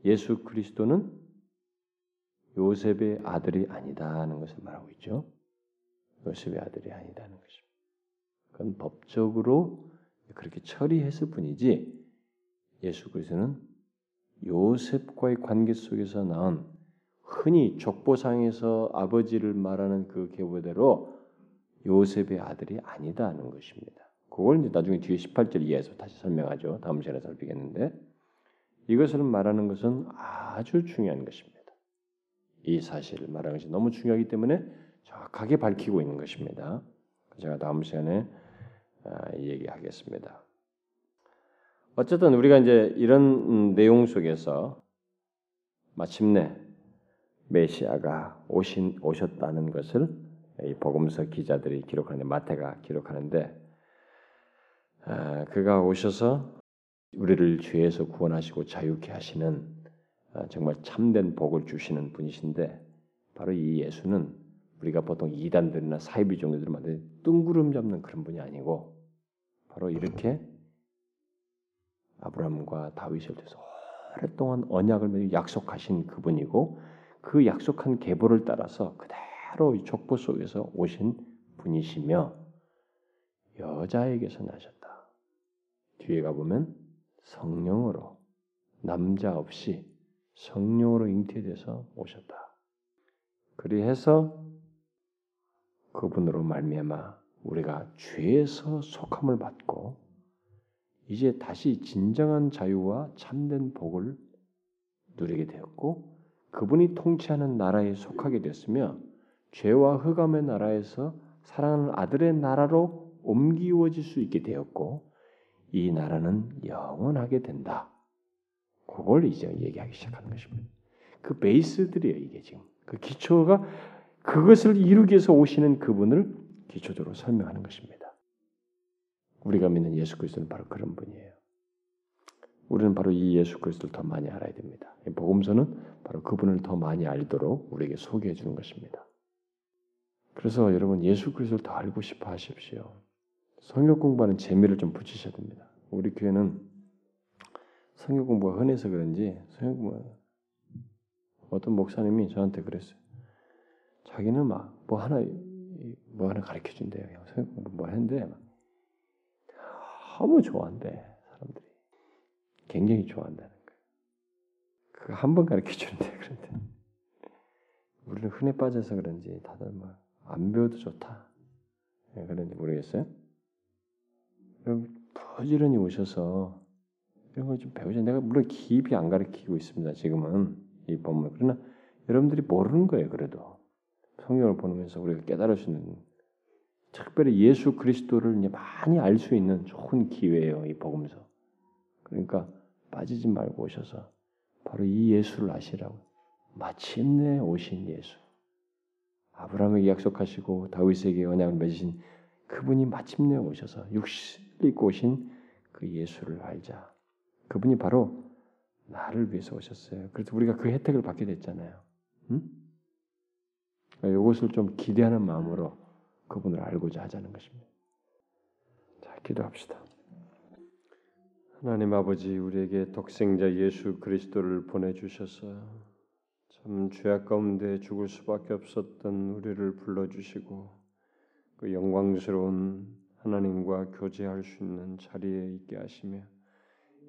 예수 그리스도는 요셉의 아들이 아니다는 것을 말하고 있죠. 요셉의 아들이 아니다는 것입니다. 그건 법적으로 그렇게 처리했을 뿐이지 예수 그리스도는 요셉과의 관계 속에서 나온 흔히 족보상에서 아버지를 말하는 그 계보대로 요셉의 아들이 아니다는 것입니다. 그걸 이제 나중에 뒤에 18절 이하에서 다시 설명하죠. 다음 시간에 살피겠는데 이것을 말하는 것은 아주 중요한 것입니다. 이 사실을 말하는 것이 너무 중요하기 때문에 정확하게 밝히고 있는 것입니다. 제가 다음 시간에 아, 얘기하겠습니다. 어쨌든 우리가 이제 이런 음, 내용 속에서 마침내 메시아가 오신 오셨다는 것을 이 복음서 기자들이 기록하는데 마태가 기록하는데 아, 그가 오셔서 우리를 죄에서 구원하시고 자유케 하시는 아, 정말 참된 복을 주시는 분이신데 바로 이 예수는 우리가 보통 이단들이나 사이비 종교들 만든 뜬구름 잡는 그런 분이 아니고 바로 이렇게 아브라함과 다윗을 통해서 오랫동안 언약을 약속하신 그분이고 그 약속한 계보를 따라서 그대로 이 족보 속에서 오신 분이시며 여자에게서 나셨다. 뒤에 가보면 성령으로 남자 없이 성령으로 잉태돼서 오셨다. 그리해서 그분으로 말미암아 우리가 죄에서 속함을 받고 이제 다시 진정한 자유와 참된 복을 누리게 되었고 그분이 통치하는 나라에 속하게 됐으며 죄와 흑암의 나라에서 사랑하는 아들의 나라로 옮기워질 수 있게 되었고 이 나라는 영원하게 된다. 그걸 이제 얘기하기 시작하는 것입니다. 그 베이스들이에요, 이게 지금. 그 기초가 그것을 이루기 위해서 오시는 그분을 기초적으로 설명하는 것입니다. 우리가 믿는 예수 그리스도는 바로 그런 분이에요. 우리는 바로 이 예수 그리스도를 더 많이 알아야 됩니다. 복음서는 바로 그분을 더 많이 알도록 우리에게 소개해 주는 것입니다. 그래서 여러분 예수 그리스도를 더 알고 싶어 하십시오. 성경 공부하는 재미를 좀 붙이셔야 됩니다. 우리 교회는 성경 공부가 흔해서 그런지 성경 공부 어떤 목사님이 저한테 그랬어요. 자기는 막 뭐 하나 뭐 하나 가르쳐 준대요. 공부 뭐 했는데 너무 좋아한대 사람들이 굉장히 좋아한다는 거예요. 그 한 번 가르쳐 주는데 *laughs* 그런데 우리는 흔해 빠져서 그런지 다들 막안 배워도 좋다. 예, 그런지 모르겠어요. 여러분 부지런히 오셔서 이런 걸 좀 배우자. 내가 물론 깊이 안 가르치고 있습니다. 지금은 이 본문. 그러나 여러분들이 모르는 거예요. 그래도 성경을 보면서 우리가 깨달을 수 있는 특별히 예수 그리스도를 이제 많이 알 수 있는 좋은 기회예요. 이 복음서. 그러니까 빠지지 말고 오셔서 바로 이 예수를 아시라고. 마침내 오신 예수. 아브라함에게 약속하시고 다윗에게 언약을 맺으신 그분이 마침내 오셔서 육신 입고 오신 그 예수를 알자. 그분이 바로 나를 위해서 오셨어요. 그래서 우리가 그 혜택을 받게 됐잖아요. 응? 이것을 좀 기대하는 마음으로 그분을 알고자 하자는 것입니다. 자, 기도합시다. 하나님 아버지, 우리에게 독생자 예수 그리스도를 보내 주셔서 참 죄악 가운데 죽을 수밖에 없었던 우리를 불러 주시고 그 영광스러운 하나님과 교제할 수 있는 자리에 있게 하시며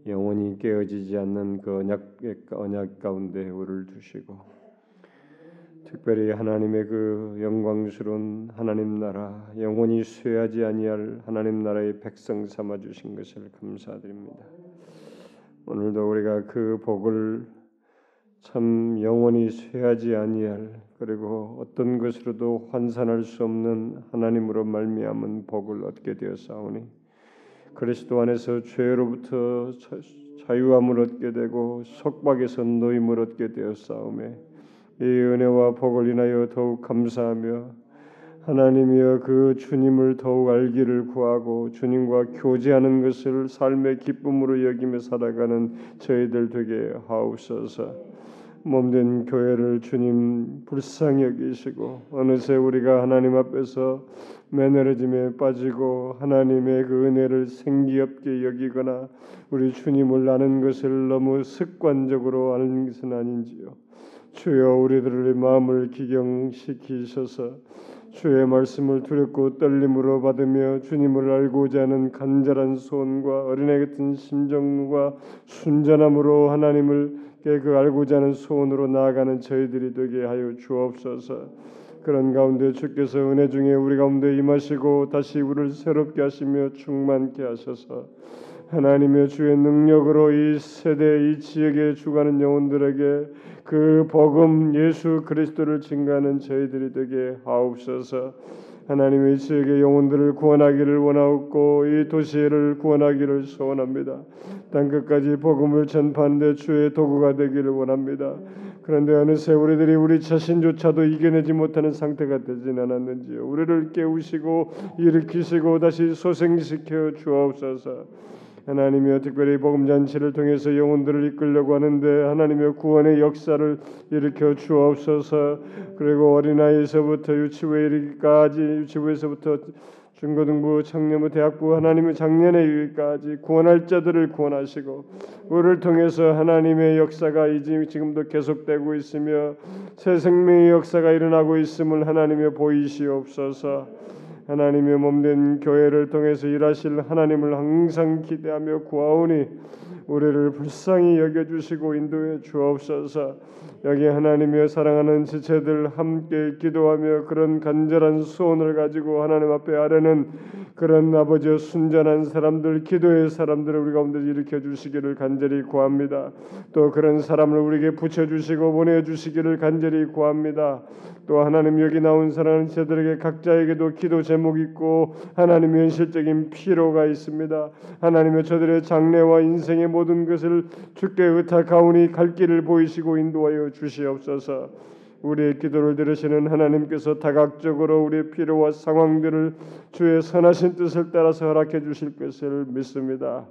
영원히 깨어지지 않는 그 언약, 언약 가운데 우리를 두시고 특별히 하나님의 그 영광스러운 하나님 나라 영원히 쇠하지 아니할 하나님 나라의 백성 삼아 주신 것을 감사드립니다. 오늘도 우리가 그 복을 참 영원히 쇠하지 아니할 그리고 어떤 것으로도 환산할 수 없는 하나님으로 말미암은 복을 얻게 되었사오니 그리스도 안에서 죄로부터 자유함을 얻게 되고 속박에서 노임을 얻게 되었사오매 이 은혜와 복을 인하여 더욱 감사하며 하나님이여 그 주님을 더욱 알기를 구하고 주님과 교제하는 것을 삶의 기쁨으로 여기며 살아가는 저희들 되게 하옵소서. 몸된 교회를 주님 불쌍히 여기시고 어느새 우리가 하나님 앞에서 매너리즘에 빠지고 하나님의 그 은혜를 생기없게 여기거나 우리 주님을 아는 것을 너무 습관적으로 아는 것은 아닌지요. 주여 우리들의 마음을 기경시키셔서 주의 말씀을 두렵고 떨림으로 받으며 주님을 알고자 하는 간절한 소원과 어린애 같은 심정과 순전함으로 하나님을 그 알고자 하는 소원으로 나아가는 저희들이 되게 하여 주옵소서. 그런 가운데 주께서 은혜 중에 우리 가운데 임하시고 다시 우리를 새롭게 하시며 충만케 하셔서 하나님의 주의 능력으로 이 세대 이 지역에 주가는 영혼들에게 그 복음 예수 그리스도를 증가하는 저희들이 되게 하옵소서. 하나님의 지역의 영혼들을 구원하기를 원하옵고 이 도시를 구원하기를 소원합니다. 땅 끝까지 복음을 전파하는데 주의 도구가 되기를 원합니다. 그런데 어느새 우리들이 우리 자신조차도 이겨내지 못하는 상태가 되진 않았는지요. 우리를 깨우시고 일으키시고 다시 소생시켜 주옵소서. 하나님이여 특별히 복음 잔치를 통해서 영혼들을 이끌려고 하는데 하나님의 구원의 역사를 일으켜 주옵소서. 그리고 어린아이에서부터 유치부에 이르기까지 유치부에서부터 중고등부, 청년부, 대학부 하나님의 작년에 이르기까지 구원할 자들을 구원하시고 우리를 통해서 하나님의 역사가 이제 지금도 계속되고 있으며 새 생명의 역사가 일어나고 있음을 하나님의 보이시옵소서. 하나님의 몸된 교회를 통해서 일하실 하나님을 항상 기대하며 구하오니 우리를 불쌍히 여겨 주시고 인도해 주옵소서. 여기 하나님의 사랑하는 지체들 함께 기도하며 그런 간절한 소원을 가지고 하나님 앞에 아뢰는 그런 아버지 순전한 사람들 기도의 사람들을 우리 가운데 일으켜 주시기를 간절히 구합니다. 또 그런 사람을 우리에게 붙여 주시고 보내 주시기를 간절히 구합니다. 또 하나님 여기 나온 사랑하는 지체들에게 각자에게도 기도 제목 있고 하나님의 현실적인 필요가 있습니다. 하나님의 저들의 장래와 인생의 모든 것을 주께 의탁하오니 갈 길을 보이시고 인도하여 주시옵소서. 우리의 기도를 들으시는 하나님께서 다각적으로 우리의 필요와 상황들을 주의 선하신 뜻을 따라서 허락해 주실 것을 믿습니다.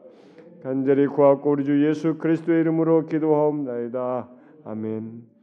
간절히 구하고 우리 주 예수 그리스도의 이름으로 기도하옵나이다. 아멘.